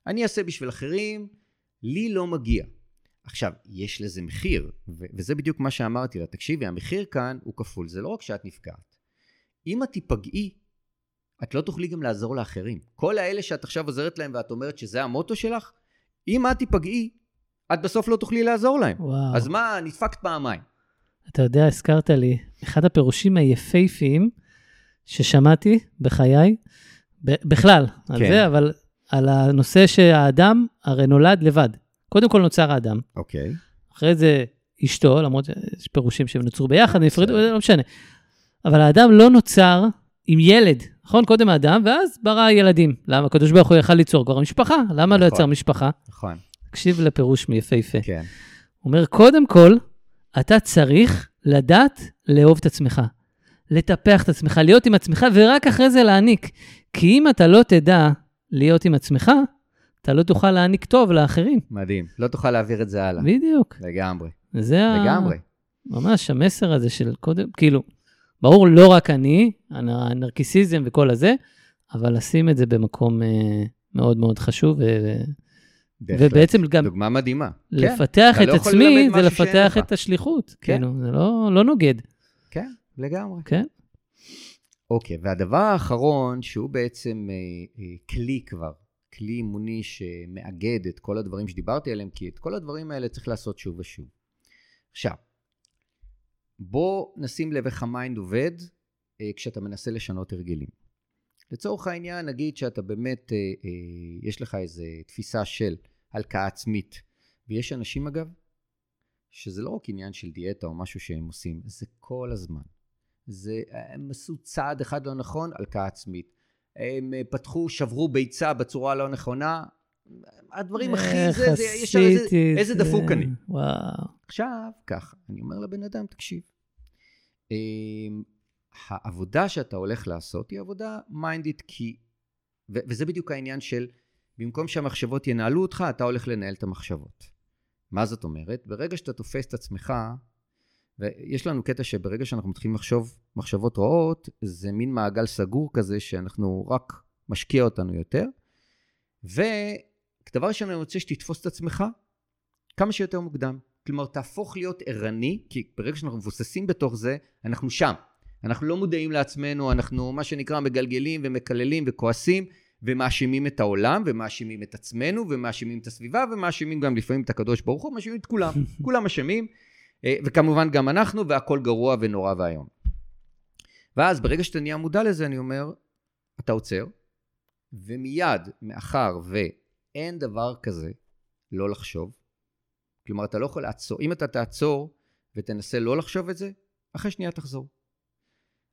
אני אעשה בשביל אחרים, לי לא מגיע. עכשיו, יש לזה מחיר, ו- וזה בדיוק מה שאמרתי לה. תקשיבי, המחיר כאן הוא כפול, זה לא רק שאת נפגעת. אם את תיפגעי, את לא תוכלי גם לעזור לאחרים. כל האלה שאת עכשיו עוזרת להם ואת אומרת שזה המוטו שלך, אם את תיפגעי, את בסוף לא תוכלי לעזור להם. וואו. אז מה, נדפקת פעמיים. אתה יודע, הזכרת לי, אחד הפירושים היפהפיים ששמעתי בחיי, ב- בכלל, על כן. זה, אבל על הנושא שהאדם הרי נולד לבד. קודם כל נוצר האדם, אוקיי. אחרי זה אשתו, למרות שיש פירושים שהם נוצרו ביחד, נפרדו, לא משנה. אבל האדם לא נוצר עם ילד, נכון? קודם האדם, ואז ברא ילדים. למה? הקדוש ברוך הוא יכל ליצור כבר משפחה, למה לא נכון. יצר משפחה? נכון, תקשיב לפירוש יפהפה. כן. הוא אומר, קודם כל, אתה צריך לדעת לאהוב את עצמך. לטפח את עצמך, להיות עם עצמך, ורק אחרי זה להעניק. כי אם אתה לא תדע להיות עם עצמך, אתה לא תוכל להעניק טוב לאחרים. מדהים. לא תוכל להעביר את זה הלאה. בדיוק. לגמרי. זה ה... לגמרי. ממש המסר הזה של קודם, כאילו, ברור, לא רק אני, הנרקיסיזם וכל הזה, אבל לשים את זה במקום אה, מאוד מאוד חשוב, בהחלט. ובעצם גם דוגמה מדהימה. כן, לפתח אתה את לא עצמי זה לפתח. את השליחות. כן. כאילו, זה לא, לא נוגד, כן, לגמרי. כן? אוקיי, והדבר האחרון, שהוא בעצם אה, אה, כלי כבר, כלי אימוני שמאגד את כל הדברים שדיברתי עליהם, כי את כל הדברים האלה צריך לעשות שוב ושוב. עכשיו, בוא נשים לב איך ה mind עובד אה, כשאתה מנסה לשנות הרגלים. לצורך העניין, נגיד שאתה באמת, אה, אה, יש לך איזו תפיסה של הלקאה עצמית, ויש אנשים אגב, שזה לא רק עניין של דיאטה או משהו שהם עושים, זה כל הזמן. זה, הם עשו צעד אחד לא נכון, הלקאה עצמית. הם אה, פתחו, שברו ביצה בצורה לא נכונה, הדברים הכי, זה, זה, ישר איזה, איזה זה. דפוק אני. וואו. עכשיו, ככה, אני אומר לבן אדם, תקשיב, אמ, העבודה שאתה הולך לעשות היא עבודה מיינדית, כי, ו- וזה בדיוק העניין של, במקום שהמחשבות ינהלו אותך, אתה הולך לנהל את המחשבות. מה זאת אומרת? ברגע שאתה תופס את עצמך, ויש לנו קטע שברגע שאנחנו מתחילים לחשוב מחשבות רעות, זה מין מעגל סגור כזה שאנחנו רק משקיע אותנו יותר. ודבר ראשון, אני רוצה שתתפוס את עצמך כמה שיותר מוקדם. כלומר, תהפוך להיות ערני, כי ברגע שאנחנו מבוססים בתוך זה, אנחנו שם. אנחנו לא מודעים לעצמנו, אנחנו מה שנקרא מגלגלים ומקללים וכועסים, ומאשימים את העולם, ומאשימים את עצמנו, ומאשימים את הסביבה, ומאשימים גם לפעמים את הקדוש ברוך הוא, מאשימים את כולם. כולם אשמים, אה, וכמובן גם אנחנו, והכל גרוע ונורא ואיום. ואז ברגע שאתה נהיה מודע לזה, אני אומר, אתה עוצר, ומיד, מאחר ואין דבר כזה לא לחשוב, כלומר, אתה לא יכול לעצור. אם אתה תעצור ותנסה לא לחשוב את זה, אחרי שנייה תחזור.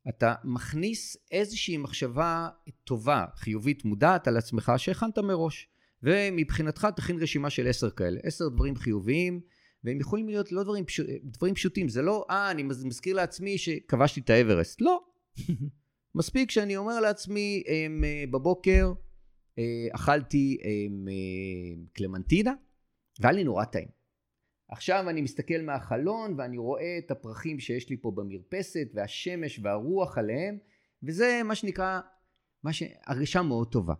אתה מכניס איזושהי מחשבה טובה, חיובית, מודעת על עצמך, שהכנת מראש. ומבחינתך תכין רשימה של עשר כאלה. עשר דברים חיוביים, והם יכולים להיות לא דברים, פשוט, דברים פשוטים. זה לא, אה, אני מז- מזכיר לעצמי שכבשתי את האברסט. לא. מספיק שאני אומר לעצמי, אמ, אה, בבוקר אכלתי אמ, אה, קלמנטינה, והיה לי נורא טעים. עכשיו אני מסתכל מהחלון ואני רואה את הפרחים שיש לי פה במרפסת והשמש והרוח עליהם וזה מה שנקרא, מה ש... הרגשה מאוד טובה.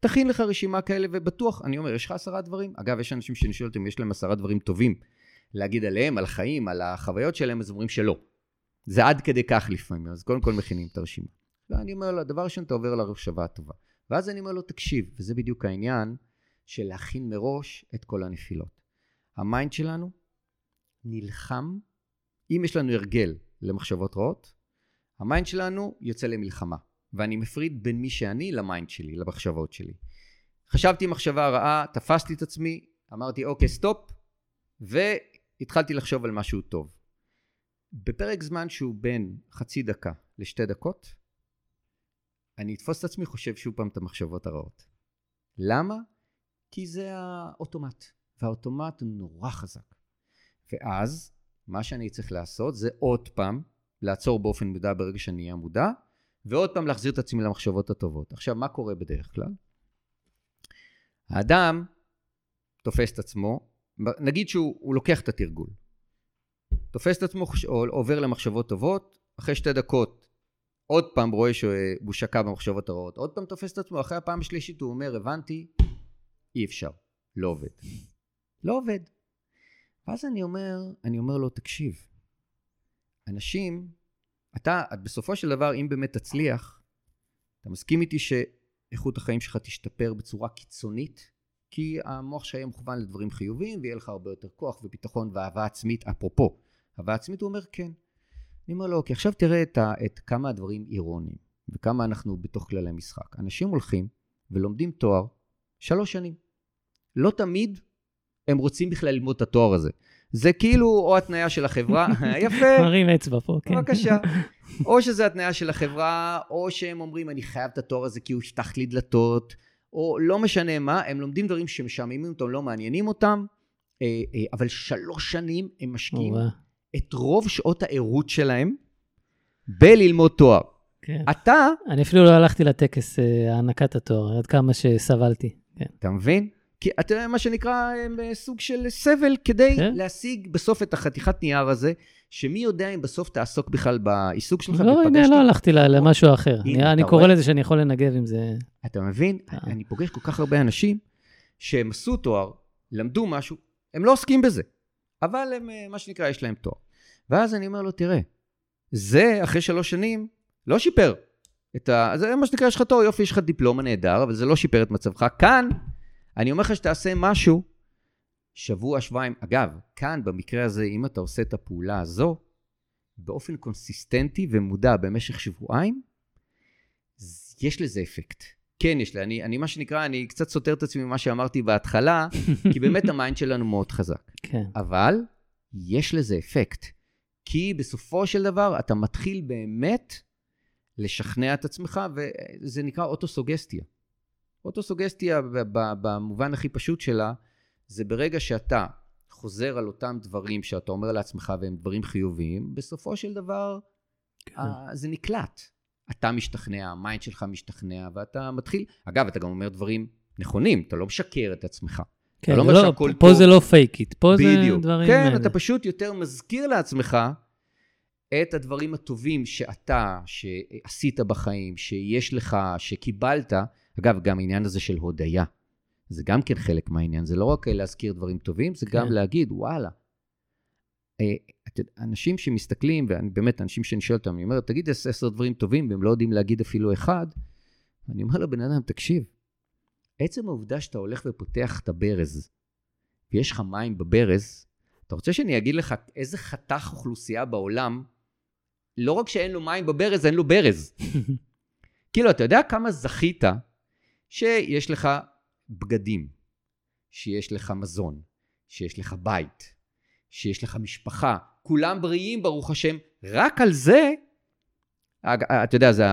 תכין לך רשימה כאלה ובטוח, אני אומר, יש לך עשרה דברים? אגב, יש אנשים שאני שואל אותם, יש להם עשרה דברים טובים להגיד עליהם, על החיים, על החוויות שלהם, אז אומרים שלא. זה עד כדי כך לפעמים, אז קודם כל מכינים את הרשימה. ואני אומר לו, דבר ראשון, אתה עובר למחשבה הטובה. ואז אני אומר לו, תקשיב, וזה בדיוק העניין של להכין מראש את כל הנפילות. ה mind שלנו נלחם, אם יש לנו הרגל למחשבות רעות, ה mind שלנו יוצא למלחמה. ואני מפריד בין מי שאני ל mind שלי, למחשבות שלי. חשבתי מחשבה רעה, תפסתי את עצמי, אמרתי אוקיי stop, והתחלתי לחשוב על משהו טוב. בפרק זמן שהוא בין חצי דקה לשתי דקות, אני אתפוס את עצמי חושב שוב פעם את המחשבות הרעות. למה? כי זה האוטומט, והאוטומט הוא נורא חזק. ואז, מה שאני צריך לעשות זה עוד פעם לעצור באופן מודע ברגע שאני אהיה מודע, ועוד פעם להחזיר את עצמי למחשבות הטובות. עכשיו, מה קורה בדרך כלל? האדם תופס את עצמו, נגיד שהוא הוא לוקח את התרגול. תופס את עצמו עובר למחשבות טובות, אחרי שתי דקות עוד פעם רואה שהוא שקע במחשבות הרעות, עוד פעם תופס את עצמו, אחרי הפעם השלישית הוא אומר, הבנתי, אי אפשר, לא עובד. לא עובד. ואז אני אומר, אני אומר לו, תקשיב, אנשים, אתה, בסופו של דבר, אם באמת תצליח, אתה מסכים איתי שאיכות החיים שלך תשתפר בצורה קיצונית, כי המוח שלך יהיה מכוון לדברים חיוביים, ויהיה לך הרבה יותר כוח וביטחון ואהבה עצמית, אפרופו. אהבה עצמית, הוא אומר כן. אני אומר לו, אוקיי, עכשיו תראה את, ה, את כמה הדברים אירוניים, וכמה אנחנו בתוך כללי משחק. אנשים הולכים ולומדים תואר שלוש שנים. לא תמיד הם רוצים בכלל ללמוד את התואר הזה. זה כאילו או התניה של החברה, יפה, מרים אצבע פה, כן. בבקשה. או שזה התניה של החברה, או שהם אומרים, אני חייב את התואר הזה כי הוא יפתח לי דלתות, או לא משנה מה, הם לומדים דברים שמשעממים אותם, לא מעניינים אותם, אה, אה, אבל שלוש שנים הם משקיעים. את רוב שעות הערות שלהם בללמוד תואר. כן. אתה, אני אפילו לא הלכתי לטקס אה, הענקת התואר, עד כמה שסבלתי. כן. אתה מבין? כי אתה יודע, מה שנקרא אה, סוג של סבל כדי כן. להשיג בסוף את החתיכת נייר הזה, שמי יודע אם בסוף תעסוק בכלל בעיסוק שלך. לא, הנה, לא הלכתי ל- למשהו אחר. הנה, אני- קורא? לזה שאני יכול לנגב עם זה. אתה מבין? אה. אני פוגש כל כך הרבה אנשים שהם עשו תואר, למדו משהו, הם לא עוסקים בזה, אבל הם, אה, מה שנקרא, יש להם תואר. ואז אני אומר לו, תראה, זה אחרי שלוש שנים לא שיפר את ה... זה מה שנקרא, יש לך תואר, יופי, יש לך דיפלומה נהדר, אבל זה לא שיפר את מצבך. כאן, אני אומר לך שתעשה משהו, שבוע, שבועיים. אגב, כאן, במקרה הזה, אם אתה עושה את הפעולה הזו, באופן consistent-י ומודע במשך שבועיים, יש לזה אפקט. כן, יש לי. אני, אני, מה שנקרא, אני קצת סותר את עצמי ממה שאמרתי בהתחלה, כי באמת ה mind שלנו מאוד חזק. כן, אבל יש לזה אפקט. כי בסופו של דבר אתה מתחיל באמת לשכנע את עצמך, וזה נקרא אוטוסוגסטיה. אוטוסוגסטיה במובן הכי פשוט שלה, זה ברגע שאתה חוזר על אותם דברים שאתה אומר לעצמך והם דברים חיוביים, בסופו של דבר כן. אה, זה נקלט. אתה משתכנע, ה mind שלך משתכנע, ואתה מתחיל... אגב, אתה גם אומר דברים נכונים, אתה לא משקר את עצמך. כן, לא זה לא- פה טוב. זה לא fake it, פה זה בדיוק. דברים... כן, אתה פשוט יותר מזכיר לעצמך את הדברים הטובים שאתה, שעשית בחיים, שיש לך, שקיבלת. אגב, גם העניין הזה של הודיה, זה גם כן חלק מהעניין. זה לא רק להזכיר דברים טובים, זה גם כן. להגיד, וואלה. אה, אנשים שמסתכלים, ובאמת, אנשים שאני שואל אותם, אני אומר, תגיד עשר דברים טובים, והם לא יודעים להגיד אפילו אחד, אני אומר לבן אדם, תקשיב, עצם העובדה שאתה הולך ופותח את הברז, ויש לך מים בברז, אתה רוצה שאני אגיד לך איזה חתך אוכלוסייה בעולם, לא רק שאין לו מים בברז, אין לו ברז. כאילו, אתה יודע כמה זכית שיש לך בגדים, שיש לך מזון, שיש לך בית, שיש לך משפחה, כולם בריאים, ברוך השם, רק על זה, אג- אתה יודע, זה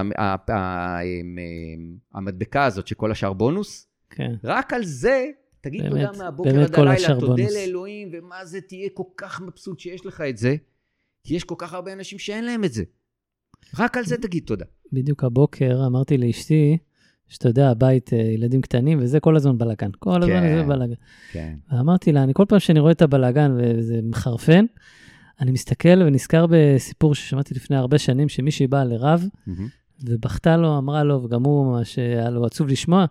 המדבקה הזאת שכל השאר בונוס, כן, רק על זה, תגיד באמת, תודה מהבוקר עד הלילה, תודה בונוס. לאלוהים, ומה זה, תהיה כל כך מבסוט שיש לך את זה, כי יש כל כך הרבה אנשים שאין להם את זה. רק על זה תגיד תודה. בדיוק הבוקר אמרתי לאשתי, שאתה יודע, הבית, אה, ילדים קטנים, וזה כל הזמן בלאגן. כל הזמן כן. זה בלאגן. כן. ואמרתי לה, אני כל פעם שאני רואה את הבלאגן וזה מחרפן, אני מסתכל ונזכר בסיפור ששמעתי לפני הרבה שנים, שמישהי באה לרב, ובכתה לו, אמרה לו, וגם הוא ממש היה לו עצוב לשמוע,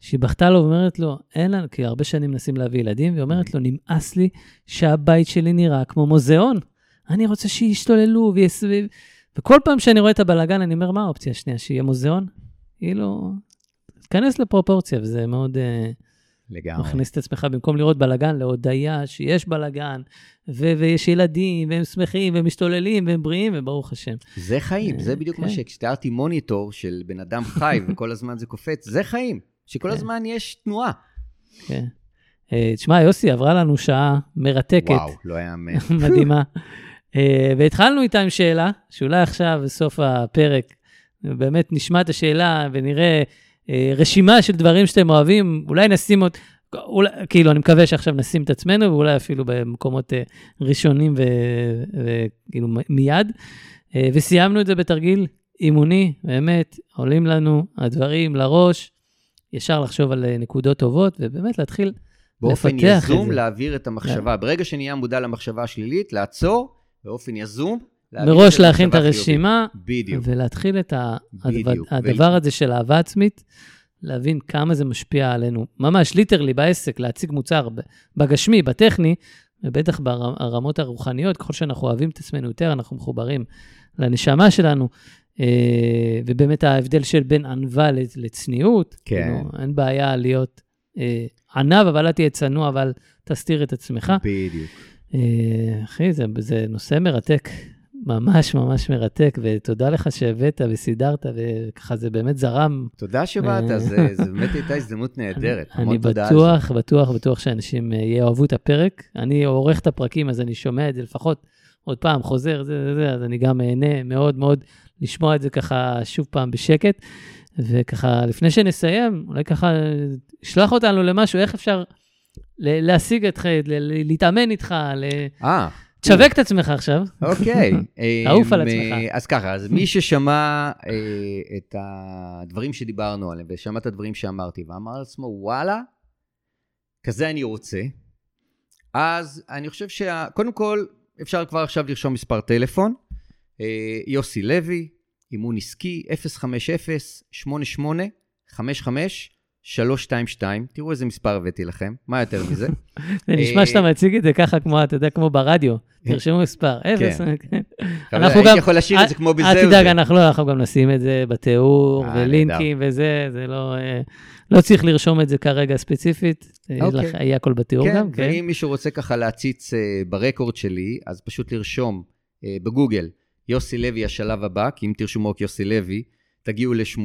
שהיא בכתה לו ואומרת לו, אין לנו, כי הרבה שנים מנסים להביא ילדים, והיא אומרת לו, נמאס לי שהבית שלי נראה כמו מוזיאון. אני רוצה שישתוללו ויסביב. וכל פעם שאני רואה את הבלאגן, אני אומר, מה האופציה השנייה, שיהיה מוזיאון? כאילו, תיכנס לפרופורציה, וזה מאוד uh, לגמרי. מכניס את עצמך, במקום לראות בלאגן, להודיה שיש בלאגן, ו- ויש ילדים, והם שמחים, והם משתוללים, והם בריאים, וברוך השם. זה חיים, זה בדיוק מה כן. שכשתיארתי מוניטור של בן אדם חי וכל הזמן זה קופץ, זה חיים, שכל כן. הזמן יש תנועה. כן. אה, תשמע, יוסי, עברה לנו שעה מרתקת, וואו, לא היה... מ- מדהימה. אה, והתחלנו איתה עם שאלה, שאולי עכשיו, בסוף הפרק, באמת נשמע את השאלה ונראה אה, רשימה של דברים שאתם אוהבים, אולי נשים עוד, אולי, כאילו, אני מקווה שעכשיו נשים את עצמנו, ואולי אפילו במקומות אה, ראשונים וכאילו מיד. אה, וסיימנו את זה בתרגיל אימוני, באמת, עולים לנו הדברים לראש, ישר לחשוב על אה, נקודות טובות, ובאמת להתחיל באופן לפתח את יזום זה. כן. להעביר את המחשבה. ברגע שנהיה מודע למחשבה השלילית, לעצור, באופן יזום, מראש להכין את. הרשימה, בדיוק. ולהתחיל את. הדבר, הזה של אהבה עצמית, להבין כמה זה משפיע עלינו. ממש, ליטרלי, בעסק, להציג מוצר בגשמי, בטכני, ובטח ברמות הרוחניות, ככל שאנחנו אוהבים את עצמנו יותר, אנחנו מחוברים לנשמה שלנו. אה, ובאמת ההבדל של בין ענווה לצ- לצניעות, כן. כאילו, אין בעיה להיות אה, ענב, אבל אל תהיה צנוע, אבל תסתיר את עצמך. בדיוק. אה, אחי, זה, זה נושא מרתק, ממש ממש מרתק, ותודה לך שהבאת וסידרת, וככה זה באמת זרם. תודה שבאת, אה. זה זה באמת הייתה הזדמנות נהדרת. אני. בטוח, בטוח, בטוח שאנשים אה, יאהבו את הפרק. אני עורך את הפרקים, אז אני שומע את זה לפחות עוד פעם, חוזר, זה, זה, זה, אז אני גם אהנה מאוד מאוד לשמוע את זה ככה שוב פעם בשקט. וככה, לפני שנסיים, אולי ככה, שלח אותנו למשהו, איך אפשר להשיג אתכם, להתאמן איתך, ל- אה, תשווק את עצמך עכשיו. אוקיי. תעוף על אמ, עצמך. אז ככה, אז מי ששמע אה, את הדברים שדיברנו עליהם, ושמע את הדברים שאמרתי, ואמר לעצמו, וואלה, כזה אני רוצה, אז אני חושב שה... קודם כל, אפשר כבר עכשיו לרשום מספר טלפון. אה, יוסי לוי, אימון עסקי, 050-88-55-322. תראו איזה מספר הבאתי לכם, מה יותר מזה? זה נשמע אה, שאתה מציג את זה ככה, כמו, אתה יודע, כמו ברדיו. תרשמו מספר, אפס. כן. אנחנו הייתי גם- יכול להשאיר את זה כמו בזה. אל. תדאג, אנחנו לא, אנחנו גם נשים את זה בתיאור, אה, ולינקים וזה, זה לא... אה, לא צריך לרשום את זה כרגע ספציפית, יש אוקיי. יהיה הכל בתיאור כן, גם, כן. ואם מישהו רוצה ככה להציץ ברקורד שלי, אז פשוט לרשום בגוגל יוסי לוי השלב הבא, כי אם תרשמו רק יוסי לוי, תגיעו ל-80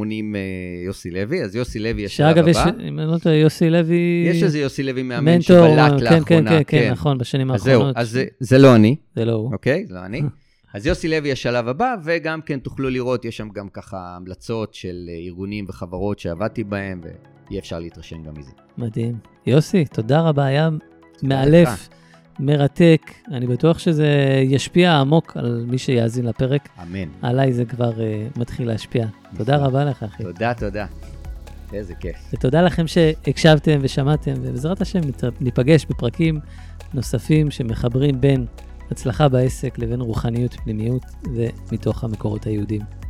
יוסי לוי, אז יוסי לוי שאגב, יש, הבא. אם אני לא טועה, יוסי לוי... יש איזה יוסי לוי מאמן שבלט כן, לאחרונה. כן, כן, כן, נכון, בשנים אז זהו, האחרונות. אז זה- זה לא אני, זה לא הוא. אוקיי? זה לא אני. אז יוסי לוי השלב הבא, וגם כן תוכלו לראות, יש שם גם ככה המלצות של אה, ארגונים וחברות שעבדתי בהם, ויהיה אפשר להתרשם גם מזה. מדהים. יוסי, תודה רבה, היה מאלף, מרתק. אני בטוח שזה ישפיע עמוק על מי שיאזין לפרק. אמן. עליי זה כבר uh, מתחיל להשפיע. תודה רבה לך, אחי. תודה, תודה. איזה כיף. ותודה לכם שהקשבתם ושמעתם, ובעזרת השם ניפגש בפרקים נוספים שמחברים בין הצלחה בעסק לבין רוחניות, פנימיות ומתוך המקורות היהודיים.